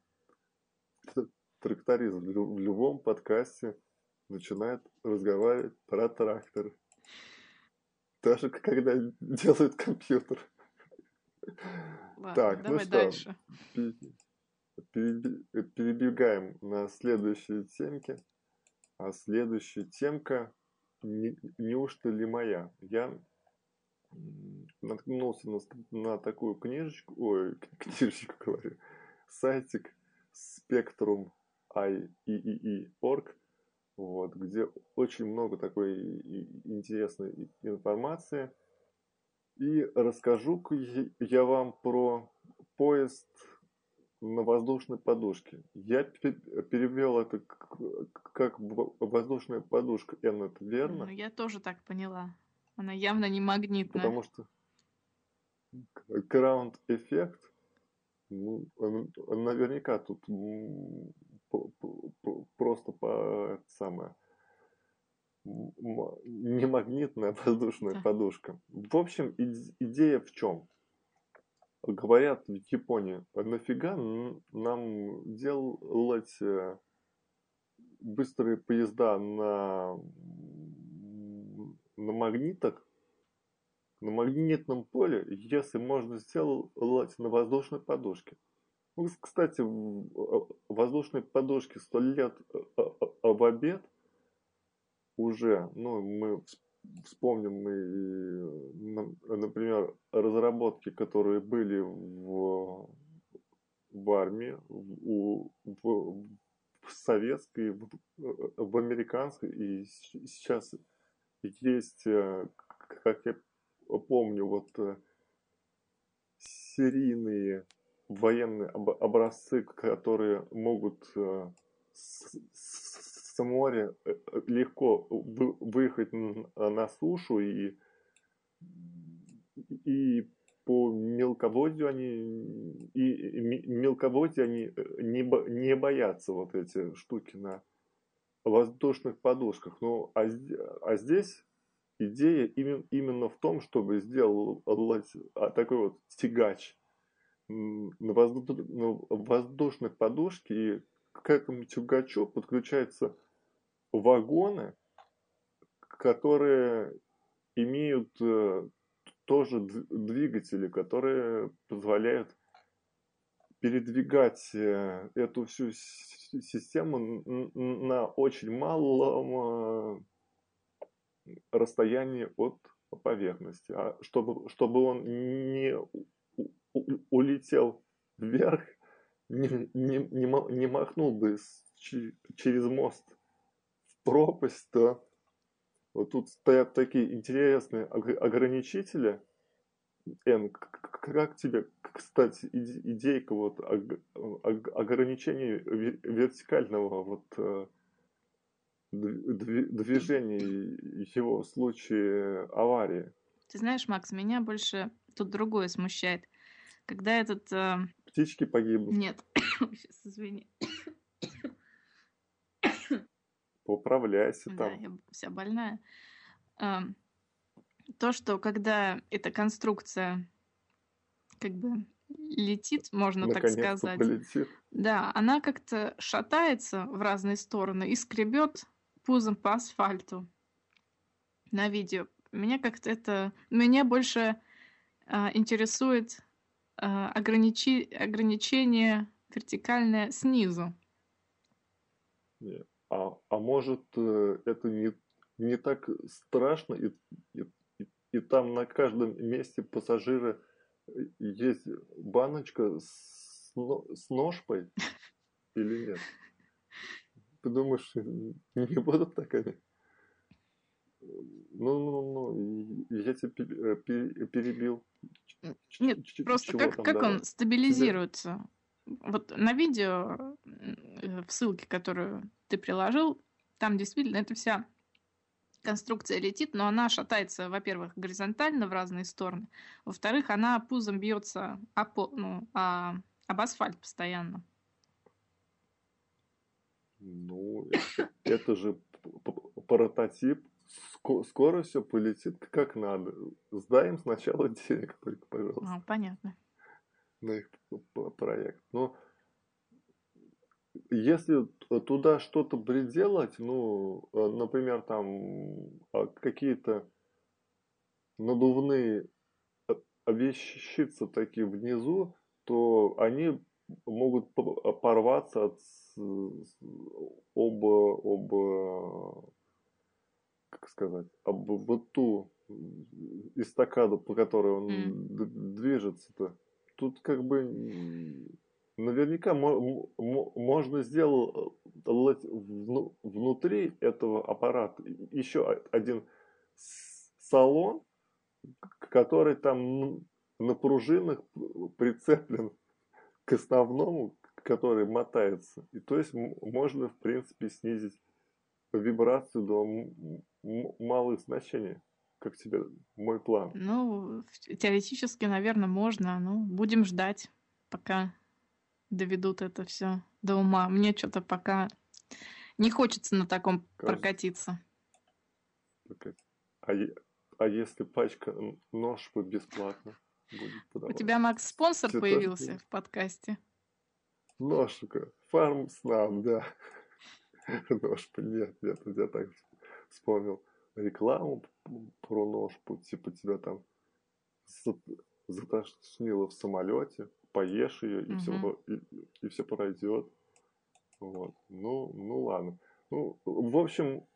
тракторист. В любом подкасте начинает разговаривать про трактор. Даже когда делают компьютер. Ладно, так, ну что, дальше. перебегаем на следующие темки. А следующая темка не, неужто ли моя? Я наткнулся на, на такую книжечку, ой, книжечку говорю, сайтик Spectrum IEEE.org, вот, где очень много такой интересной информации. И расскажу я вам про поезд на воздушной подушке. Я перевел это как воздушная подушка. Н, это верно? Ну, я тоже так поняла. Она явно не магнитная. Потому что ground эффект, ну, наверняка тут просто по самое не магнитная воздушная подушка. В общем, идея в чем? Говорят в Японии, нафига нам делать э, быстрые поезда на, на магнитах, на магнитном поле, если можно сделать на воздушной подушке. Ну, кстати, воздушной подушке сто лет э, э, в обед уже, ну, мы вспомним мы, например, разработки, которые были в, в армии, в, в, в советской, в, в американской, и сейчас есть, э, как я помню, вот э, серийные военные образцы, которые могут э, с, с моря э, легко выехать на сушу и, и по мелководью они и мелководье они э, не, не боятся вот эти штуки на воздушных подушках. Ну, а, а здесь идея именно, именно в том, чтобы сделать а, такой вот тягач на, воздуш, на воздушной подушке и к этому тягачу подключаются вагоны, которые имеют э, тоже двигатели, которые позволяют передвигать э, эту всю систему на очень малом э, расстоянии от поверхности. А чтобы, чтобы он не улетел вверх, не, не, не, не махнул бы через мост в пропасть, то вот тут стоят такие интересные ограничители. Эн, как тебе, кстати, идейка вот ограничения вертикального вот э, движения его в случае аварии? Ты знаешь, Макс, меня больше тут другое смущает. Когда этот... Э... Птички погибнут. Нет, сейчас извини. Поправляйся там. Да, я вся больная. Э, то, что когда эта конструкция как бы летит, можно так Наконец-то сказать. полетит. Да, она как-то шатается в разные стороны и скребет пузом по асфальту на видео. Меня как-то это... Меня больше а, интересует ограничи... ограничение вертикальное снизу. А, а может, э, это не, не так страшно, и, и, и- там на каждом месте пассажира э, есть баночка с, с ножпой или нет? Ты думаешь, не будут так они? Ну, ну, ну, и- я тебя э, пе- перебил. Нет, ч- просто как, там, как давай. он стабилизируется? Вот на видео, э, в ссылке, которую ты приложил, там действительно эта вся конструкция летит, но она шатается, во-первых, горизонтально в разные стороны, во-вторых, она пузом бьется о по- ну, о- об асфальт постоянно. Ну, это, же прототип. Ско- Скоро все полетит как надо. Сдай им сначала денег только, пожалуйста, А, понятно. на их проект. Но если туда что-то приделать, ну, э, например, там а, какие-то надувные э, вещицы такие внизу, то они могут порваться от об, об, как сказать, об вот ту эстакаду, по которой он д- движется-то. Тут как бы наверняка мо- мо- можно сделать вну- внутри этого аппарата еще один салон, который там на пружинах прицеплен к основному, который мотается. И то есть можно, в принципе, снизить вибрацию до малых значений. Как тебе мой план? Ну, теоретически, наверное, можно. Ну, будем ждать, пока доведут это все до ума. Мне что-то пока не хочется на таком Кажется. прокатиться. А, а если пачка нож бесплатно будет У подаваться? тебя, Макс, спонсор тоже появился в подкасте? Ножка. Фарм снаб, да. Ножпа. Нет, нет, я так вспомнил рекламу про ножпу. Типа тебя там за- затошнило в самолете, поешь ее, и все, Мгм. и, и все пройдет. Вот. Ну, ну ладно. Ну, в общем,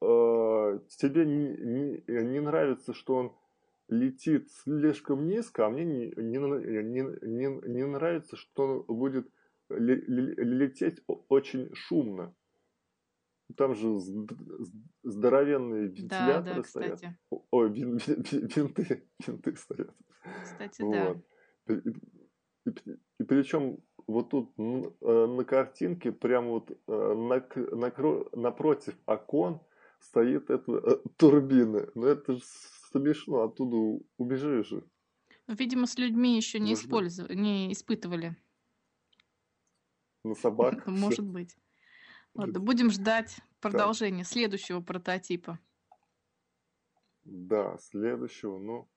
э, тебе не, не, не нравится, что он летит слишком низко, а мне не, не, не, не, не нравится, что он будет ле- ле- лететь очень шумно. Там же зд- здоровенные Да, да, вентиляторы стоят. кстати. Ой, вин- вин- вин- винты, винты стоят. Кстати, да. Вот. И, причем вот тут э, на картинке, прямо вот э, нак- накро- напротив окон стоит эта э, турбина. Ну это же смешно, оттуда убежишь же. Ну, Видимо, с людьми еще не, использовали, не испытывали. На собаках. Может быть. Ладно, будем ждать продолжения следующего прототипа. Да, следующего. Ну,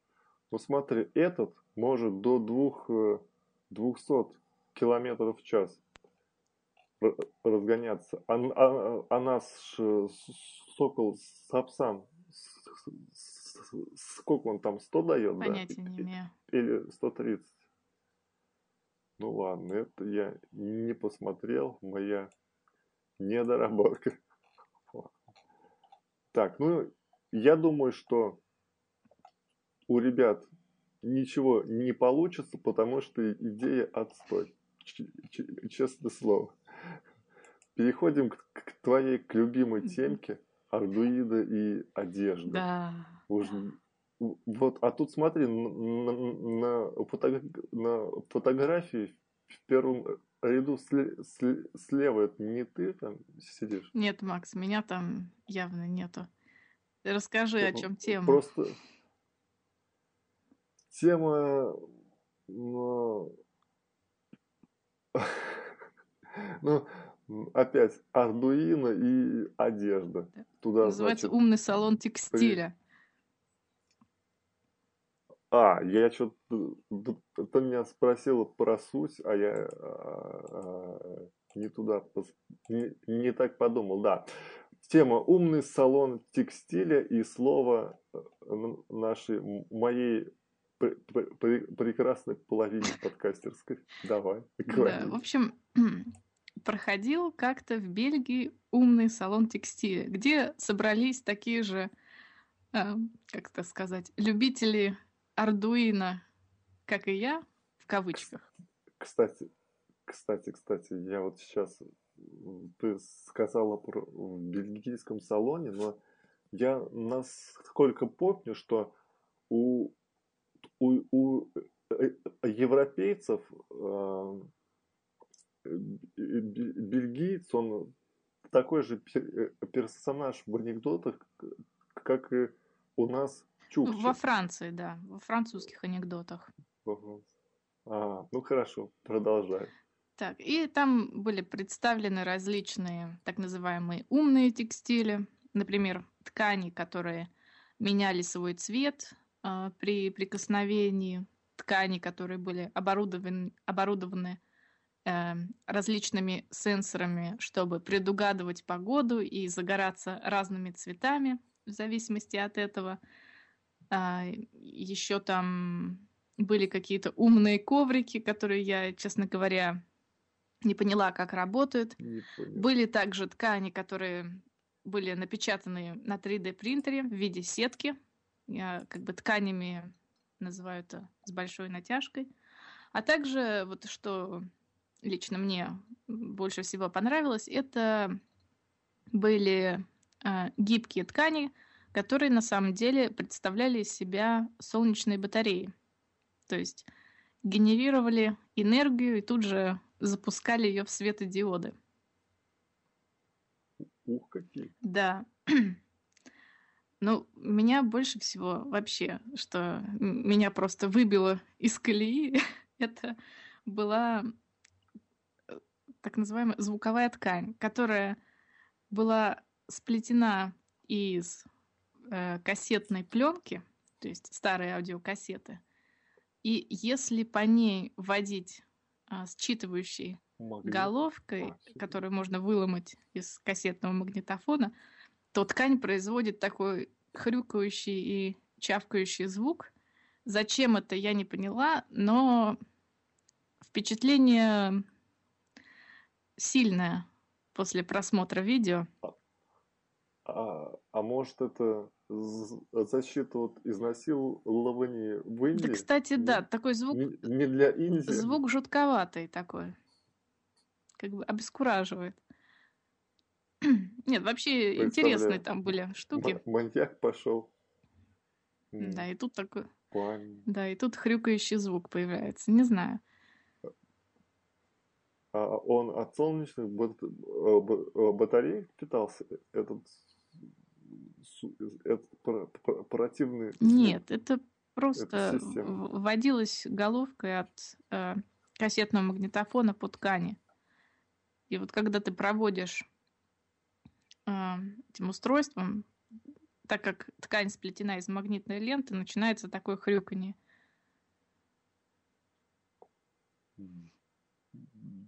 ну смотри, этот может до двух, э, 200 километров в час разгоняться. А, а- а наш э, сокол Сапсан, сколько он там, 100 дает, да? Понятия не И- имею. Или 130? Ну ладно, это я не посмотрел, моя недоработка. Так, ну, я думаю, что у ребят ничего не получится, потому что идея отстой. Ч- ч- Честное слово. Переходим к, к твоей к любимой темке Ардуида и одежда. Да. Уж Вот, а тут смотри, на, фото- на фотографии в первом ряду сле- сле- слева это не ты там сидишь? Нет, Макс, меня там явно нету. Расскажи, о Ну, чем тема. Просто тема, ну, ну, опять Ардуино и одежда. Да. Туда, Называется значит, умный салон текстиля. А, я что-то... Ты меня спросила про суть, а я а, а, не туда, не, не так подумал, да. Тема «Умный салон текстиля» и слово э, нашей, моей прекрасной половине подкастерской. Давай, говори. Да, в общем, проходил как-то в Бельгии умный салон текстиля, где собрались такие же, э, как это сказать, любители Ардуино, как и я, в кавычках. Кстати, кстати, кстати, я вот сейчас ты сказала про в бельгийском салоне, но я насколько помню, что у у, у э, европейцев э, бельгиец, он такой же персонаж в анекдотах, как и у нас Чукча. Во Франции, да, во французских анекдотах. А, ну хорошо, продолжай. Так, и там были представлены различные так называемые умные текстили, например, ткани, которые меняли свой цвет э, при прикосновении, ткани, которые были оборудованы, оборудованы э, различными сенсорами, чтобы предугадывать погоду и загораться разными цветами в зависимости от этого. А, еще там были какие-то умные коврики, которые я, честно говоря, не поняла, как работают. Были также ткани, которые были напечатаны на 3D принтере в виде сетки. Я как бы тканями называю это с большой натяжкой. А также вот что лично мне больше всего понравилось, это были э, гибкие ткани, которые на самом деле представляли из себя солнечные батареи. То есть генерировали энергию и тут же запускали ее в светодиоды. Ух, какие. Да. Ну, меня больше всего вообще, что меня просто выбило из колеи, это была э, так называемая звуковая ткань, которая была сплетена из э, кассетной пленки, то есть старые аудиокассеты, и если по ней вводить э, считывающей Магнит. головкой, а, которую можно выломать из кассетного магнитофона, то ткань производит такой хрюкающий и чавкающий звук. Зачем это, я не поняла, но впечатление сильное после просмотра видео. А, а, а может это защита от изнасилования в Индии? Да, кстати, не, да, такой звук... Не, не для Индии? Звук жутковатый такой. Как бы обескураживает. Нет, вообще интересные там были штуки. Маньяк пошел. Да, и тут такой... Пань. Да, и тут хрюкающий звук появляется. Не знаю. А он от солнечных батарей питался, этот это противный... Нет, это просто вводилась головкой от э, кассетного магнитофона по ткани. И вот когда ты проводишь э, этим устройством, так как ткань сплетена из магнитной ленты, начинается такое хрюканье.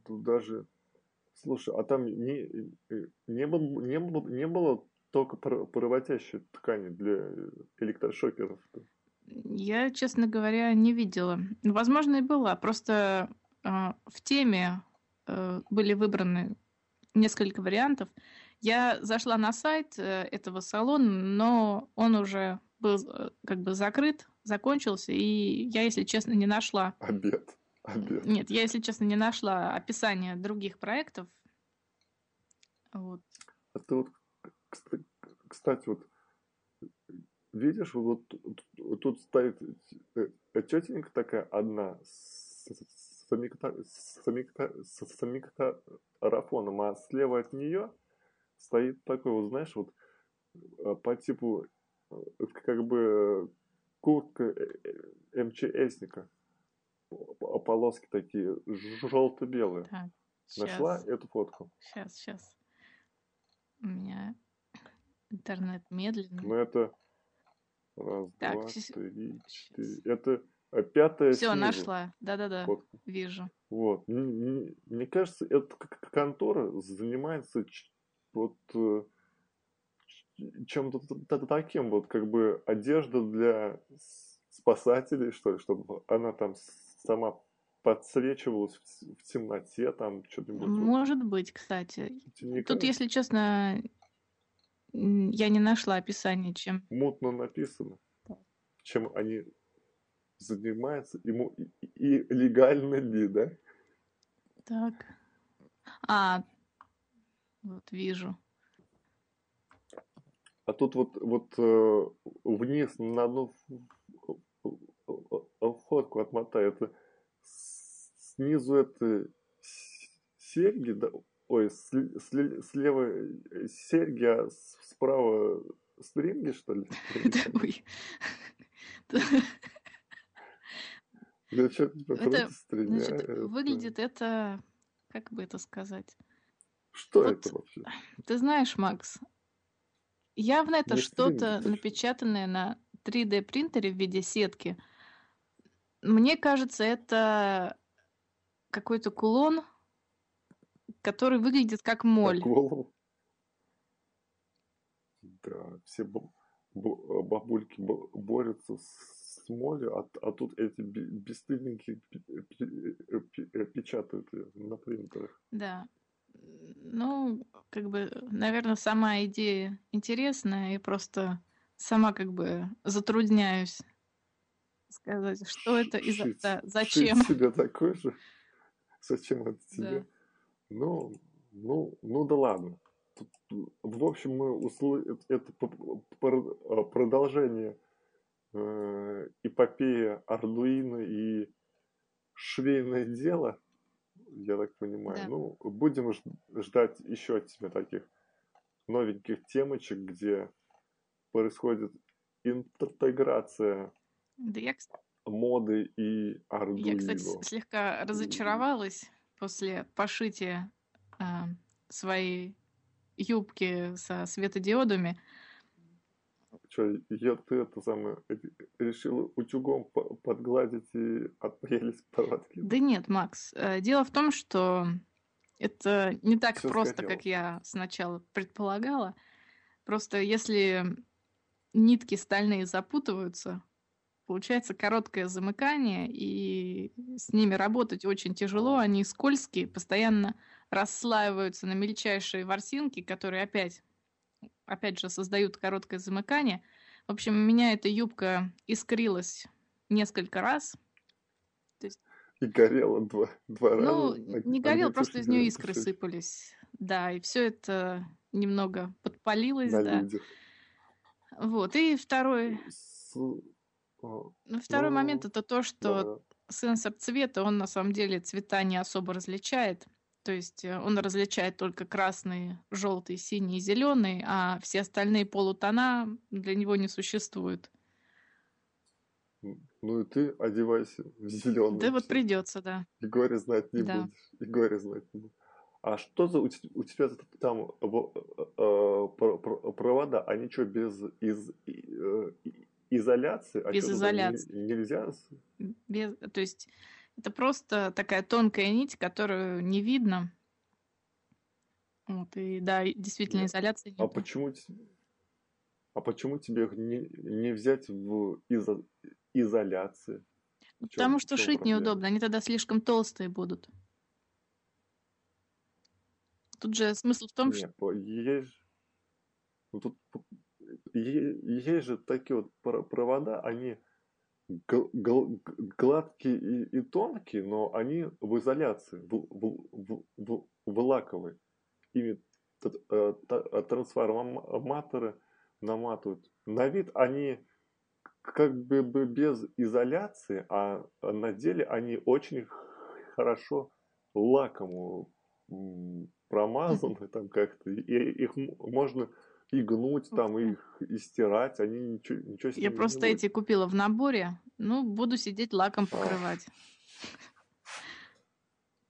Тут даже... Слушай, а там не, не, было, не, было, не было только проводящие ткани для электрошокеров. -то. Я, честно говоря, не видела. Возможно, и была. Просто э, в теме э, были выбраны несколько вариантов. Я зашла на сайт э, этого салона, но он уже был э, как бы закрыт, закончился, и я, если честно, не нашла. Обед. Обед. Нет, я, если честно, не нашла описание других проектов. Вот. А ты вот кстати, вот видишь, вот тут стоит э, тетенька такая одна с самикарафоном, а слева от нее стоит такой, вот знаешь, вот э, по типу э, как бы куртка МЧСника. Полоски такие желто-белые. Нашла эту фотку? Сейчас, сейчас. У меня Интернет медленный. Ну, это Раз, Так, два, щас- три, четыре. Это э, пятая все, снизу. нашла. Да-да-да, фотка. вижу. Вот. М- м- Мне кажется, эта контора занимается вот э, чем-то таким, вот как бы одежда для спасателей, что ли, чтобы она там сама подсвечивалась в темноте, там что-нибудь. вот. Может быть, кстати. Тут, если честно, я не нашла описание, чем... мутно написано, чем они занимаются, и, му- и- и легально ли, да? Так. А, вот вижу. А тут вот, вот э, вниз на одну фотку отмотай, это снизу это серьги, да? Ой, слева э, серьги, а с- справа стринги, что ли? Да, Это. Значит, это- выглядит это... Как бы это сказать? Что вот- это вообще? Ты знаешь, Макс, явно это Не что-то напечатанное на 3D принтере в виде сетки. Мне кажется, это какой-то кулон, который выглядит как моль. голову. Да, все бабульки бо- борются с молью, а, а тут эти бе- бесстыдненькие пи- пи- э, печатают её на принтерах. Да. Ну, как бы, наверное, сама идея интересная, и просто сама как бы затрудняюсь сказать, что это и за- Шить- да, шить зачем. себе такой же? Зачем это Да. тебе? Ну, ну, ну да ладно. В общем, мы услышали это э, продолжение э, эпопеи Ардуино и швейное дело, я так понимаю. Да. Ну, будем ждать еще от тебя таких новеньких темочек, где происходит интеграция Да я, моды и я, кстати, слегка разочаровалась после пошития а, своей юбки со светодиодами. Что, я ты это самое решила утюгом по- подгладить и отпрелись поводки? Да нет, Макс, э, дело в том, что это не так Всё просто, сгорело. как я сначала предполагала. Просто если нитки стальные запутываются, получается короткое замыкание, и с ними работать очень тяжело, они скользкие, постоянно расслаиваются на мельчайшие ворсинки, которые опять, опять же создают короткое замыкание. В общем, у меня эта юбка искрилась несколько раз, И горело два, два ну, раза. а- не а горел, где просто из нее искры пишешь? сыпались. Да, и все это немного подпалилось, На да. людях. Вот. И второй, С- ну, второй момент Ну, это то, что да. сенсор цвета, он на самом деле цвета не особо различает. То есть э, он различает только красный, желтый, синий, зеленый, а все остальные полутона для него не существуют. Ну и ты одевайся в зеленый. Да вот придется, да. И горе знать не Да. будешь. И горе знать не будешь. А что за у, те- у тебя там э, про- провода? Они что, без из, и- э, и- изоляции? А Без не- изоляции. нельзя? Без, то есть это просто такая тонкая нить, которую не видно. Вот, и да, действительно Нет. изоляции А нет. почему, те- а почему тебе их не, не взять в изо- изоляции? В чём- Потому что шить проблема? неудобно, они тогда слишком толстые будут. Тут же смысл в том, Не, что... есть, ну тут есть же такие вот пр- провода, они гладкие и, и тонкие, но они в изоляции, в, в, в, в- лаковой. Ими э, э, трансформаторы наматывают. На вид они как бы без изоляции, а на деле они очень хорошо лаком промазаны там как-то. И их можно и гнуть там, их и стирать, они ничего, ничего с Я просто эти купила в наборе. Ну, буду сидеть лаком покрывать.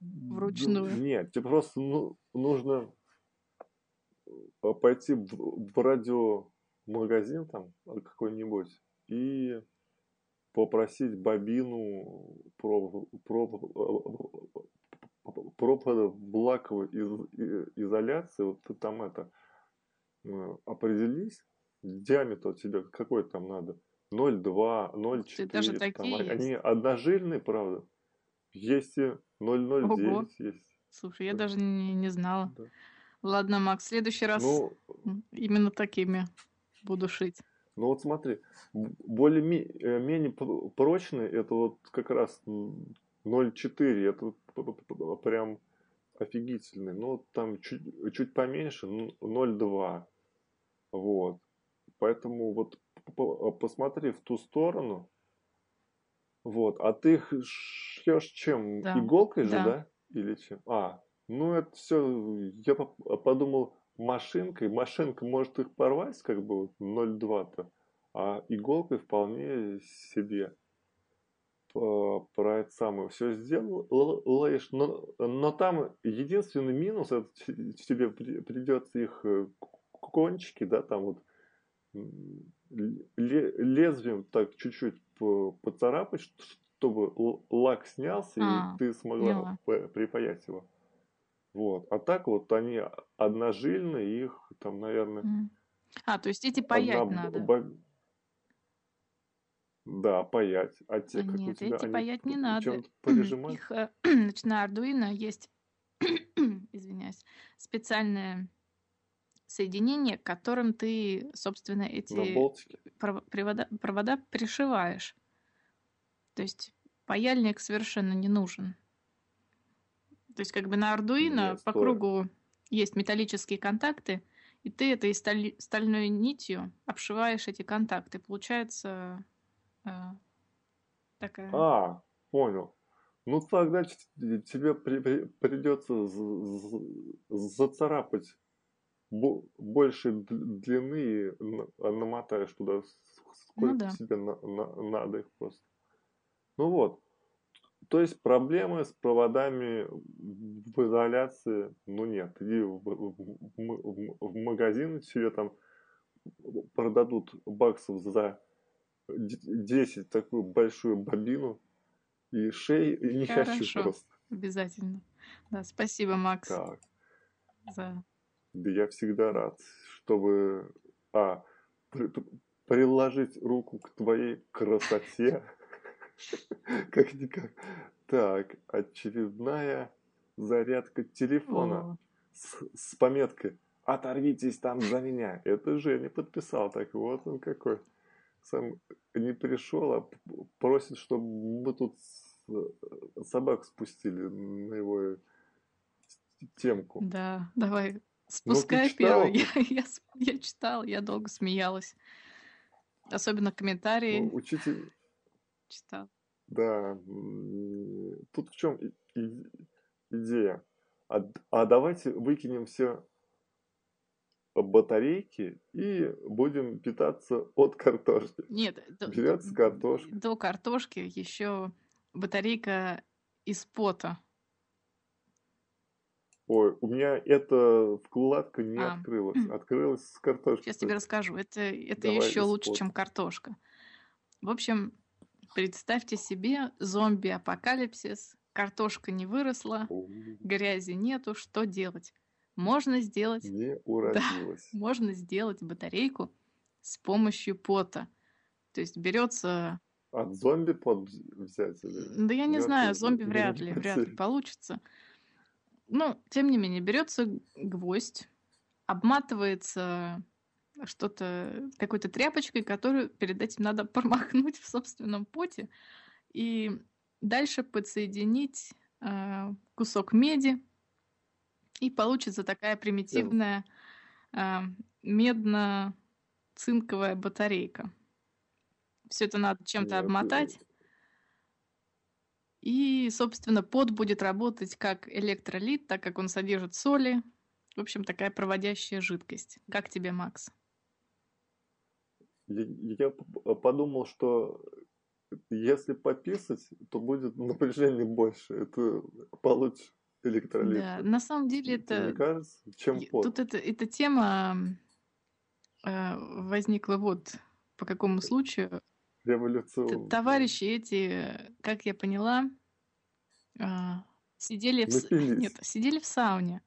Ну, вручную. Нет, тебе просто ну, нужно э, пойти в, в радиомагазин там э, какой-нибудь и попросить бобину про, про, провода блаковой из, изоляции, вот ты там это э, определись, диаметр у тебя какой там надо, 0,2, 0,4, даже такие там, они одножильные, правда, есть и 0,09 Ого. есть. Слушай, я Да. даже не, не знала. Да. Ладно, Макс, в следующий раз Ну, именно такими буду шить. ну вот смотри, более менее прочные, это вот как раз м, 0,4, это прям офигительный. Ну, там чуть, чуть поменьше, ну, 0,2. Вот. Поэтому вот п- посмотри в ту сторону. Вот. А ты их шьешь чем? Да, Иголкой же, да. да? Или чем? А, ну это все, я по- подумал, машинкой. Машинка может их порвать, как бы вот 0,2-то, а иголкой вполне себе про это самое все сделаешь, но, но там единственный минус, это те- тебе при- придется их э, кончики, да, там вот лезвием так чуть-чуть по- поцарапать, чтобы лак снялся, А, и ты смогла поняла. припаять его. Вот. А так вот они одножильные, их там, наверное. А, то есть эти одна паять б- надо. бо- Да, паять. А те, А как у Нет, тебя, эти они паять не надо. Их, э, значит, на Arduino есть, извиняюсь, специальное соединение, к которым ты, собственно, эти болтике? пров- привода- провода пришиваешь. То есть паяльник совершенно не нужен. То есть как бы на Arduino Нет, по стой. кругу есть металлические контакты, и ты этой стали- стальной нитью обшиваешь эти контакты. Получается э, такая... А, понял. Ну тогда ч- тебе при- при- придется зацарапать больше длины намотаешь туда с- сколько да. тебе на- на- надо их просто. Ну вот. То есть проблемы с проводами в изоляции, ну нет, иди в, в- в- магазин, тебе там продадут баксов за д- 10 такую большую бобину и шеи, и не хочу Хорошо. просто. Обязательно. Да, спасибо, Макс, Так, за... да я всегда рад, чтобы, а, при- при- приложить руку к твоей красоте, как-никак. Так, очередная зарядка телефона с, пометкой «Оторвитесь там за меня». Это Женя подписал, так вот он какой. Сам не пришел, а просит, чтобы мы тут собак спустили на его темку. да, давай, спускай читала? первый. Я, я, я читал, я долго смеялась. Особенно комментарии Ну, учитель, читал. да, тут в чем и- и- идея? А, а давайте выкинем все батарейки и будем питаться от картошки. Нет, до, до- Берется картошка. до картошки еще батарейка из пота. Ой, у меня эта вкладка не А, открылась. Открылась с картошкой. Сейчас тебе расскажу. Это, это Давай еще лучше, чем картошка. В общем, представьте себе зомби-апокалипсис. Картошка не выросла, О, грязи нету. Что делать? Можно сделать, Не уродилась. можно сделать батарейку с помощью пота. То есть берется От зомби под взять или Да я не знаю, мертвый зомби вряд ли, вряд ли получится. Ну, тем не менее, берется гвоздь, обматывается что-то какой-то тряпочкой, которую перед этим надо промахнуть в собственном поте, и дальше подсоединить э, кусок меди, и получится такая примитивная э, медно-цинковая батарейка. Все это надо чем-то обмотать. И, собственно, пот будет работать как электролит, так как он содержит соли. В общем, такая проводящая жидкость. Как тебе, Макс? Я, подумал, что если пописать, то будет напряжение больше. Это получше электролит. Да, на самом деле это... не кажется, чем пот? Тут это, эта тема э, возникла вот по какому случаю. Революционно. Товарищи эти, как я поняла, а, сидели в... Нет, сидели в сауне.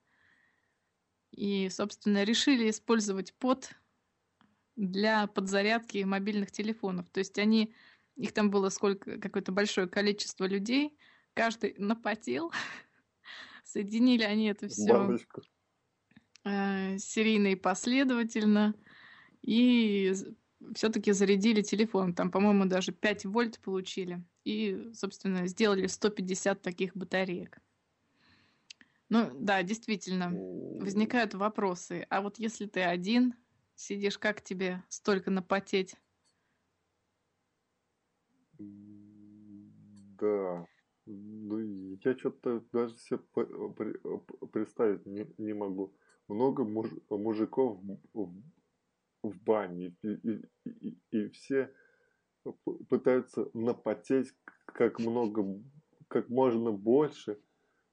И, собственно, решили использовать пот для подзарядки мобильных телефонов. То есть они, их там было сколько, какое-то большое количество людей, каждый напотел, соединили они это все э, серийно и последовательно, и все-таки зарядили телефон. Там, по-моему, даже 5 вольт получили. И, собственно, сделали 150 таких батареек. Ну, да, действительно, возникают вопросы. А вот если ты один, Сидишь, как тебе столько напотеть? Да. Ну, я что-то даже себе представить не, не могу. Много муж, мужиков в, в бане, и, и, и, и все пытаются напотеть как много, как можно больше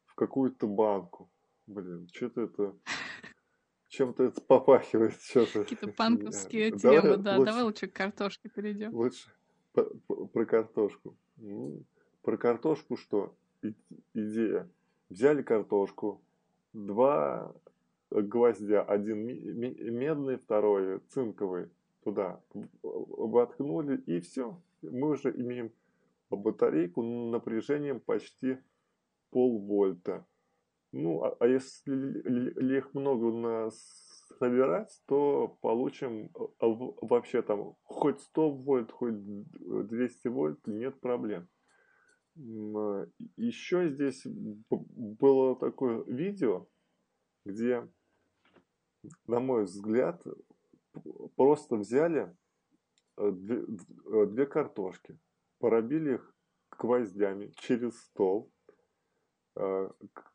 в какую-то банку. Блин, что-то это чем-то это попахивает. Какие-то панковские темы, давай, да. Лучше, давай лучше к картошке перейдем. Лучше про картошку. Ну, про картошку что? идея. Взяли картошку, два гвоздя, один медный, второй цинковый, туда воткнули, и все. Мы уже имеем батарейку напряжением почти полвольта. Ну, а, а если их много нас собирать, то получим а, вообще там хоть 100 вольт, хоть 200 вольт, нет проблем. А, Еще здесь было такое видео, где, на мой взгляд, просто взяли э, две, э, две картошки, поробили их гвоздями через стол, Э,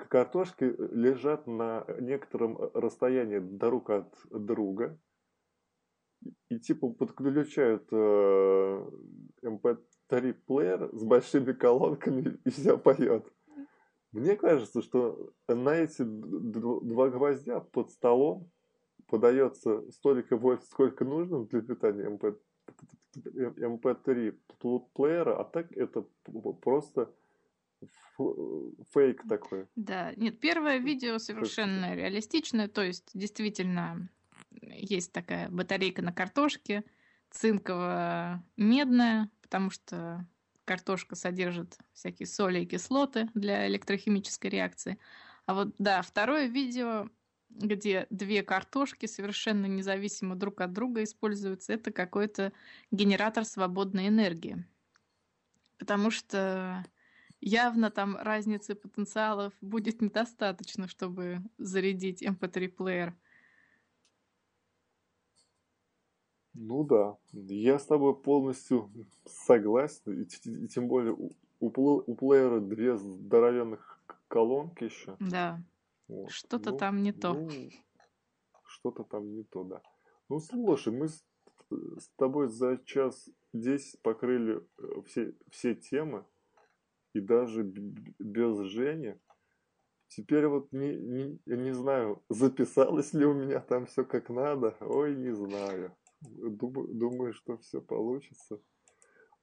картошки лежат на некотором расстоянии друг от друга и типа подключают э, MP3 плеер с большими колонками и все поет. Мне кажется, что на эти два гвоздя под столом подается столько вольт, сколько нужно для питания MP, MP3 плеера, а так это просто фейк такой. Да, нет, первое видео совершенно реалистичное, то есть действительно есть такая батарейка на картошке, цинково-медная, потому что картошка содержит всякие соли и кислоты для электрохимической реакции. А вот, да, второе видео, где две картошки совершенно независимо друг от друга используются, это какой-то генератор свободной энергии. Потому что явно там разницы потенциалов будет недостаточно, чтобы зарядить MP3-плеер. Эм ну да, я с тобой полностью согласен, и, и тем более у, у плеера две здоровенных колонки еще. Да, вот. что-то ну, там не то. Ну, что-то там не то, да. Ну слушай, мы с, с тобой за час 10 покрыли э, все, все темы и даже без Жени. Теперь вот не, не, не знаю, записалось ли у меня там все как надо. Ой, не знаю. Думаю, думаю что все получится.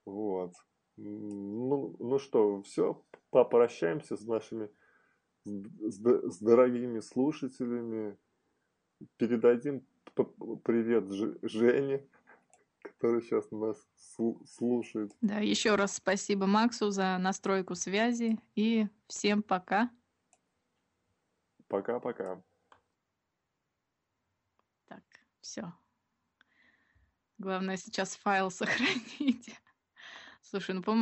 Вот. Ну, ну что, все, попрощаемся с нашими с, с дорогими слушателями. Передадим привет Жене который сейчас нас слушает. Да, еще раз спасибо Максу за настройку связи и всем пока. Пока-пока. Так, все. Главное сейчас файл сохранить. Слушай, ну, по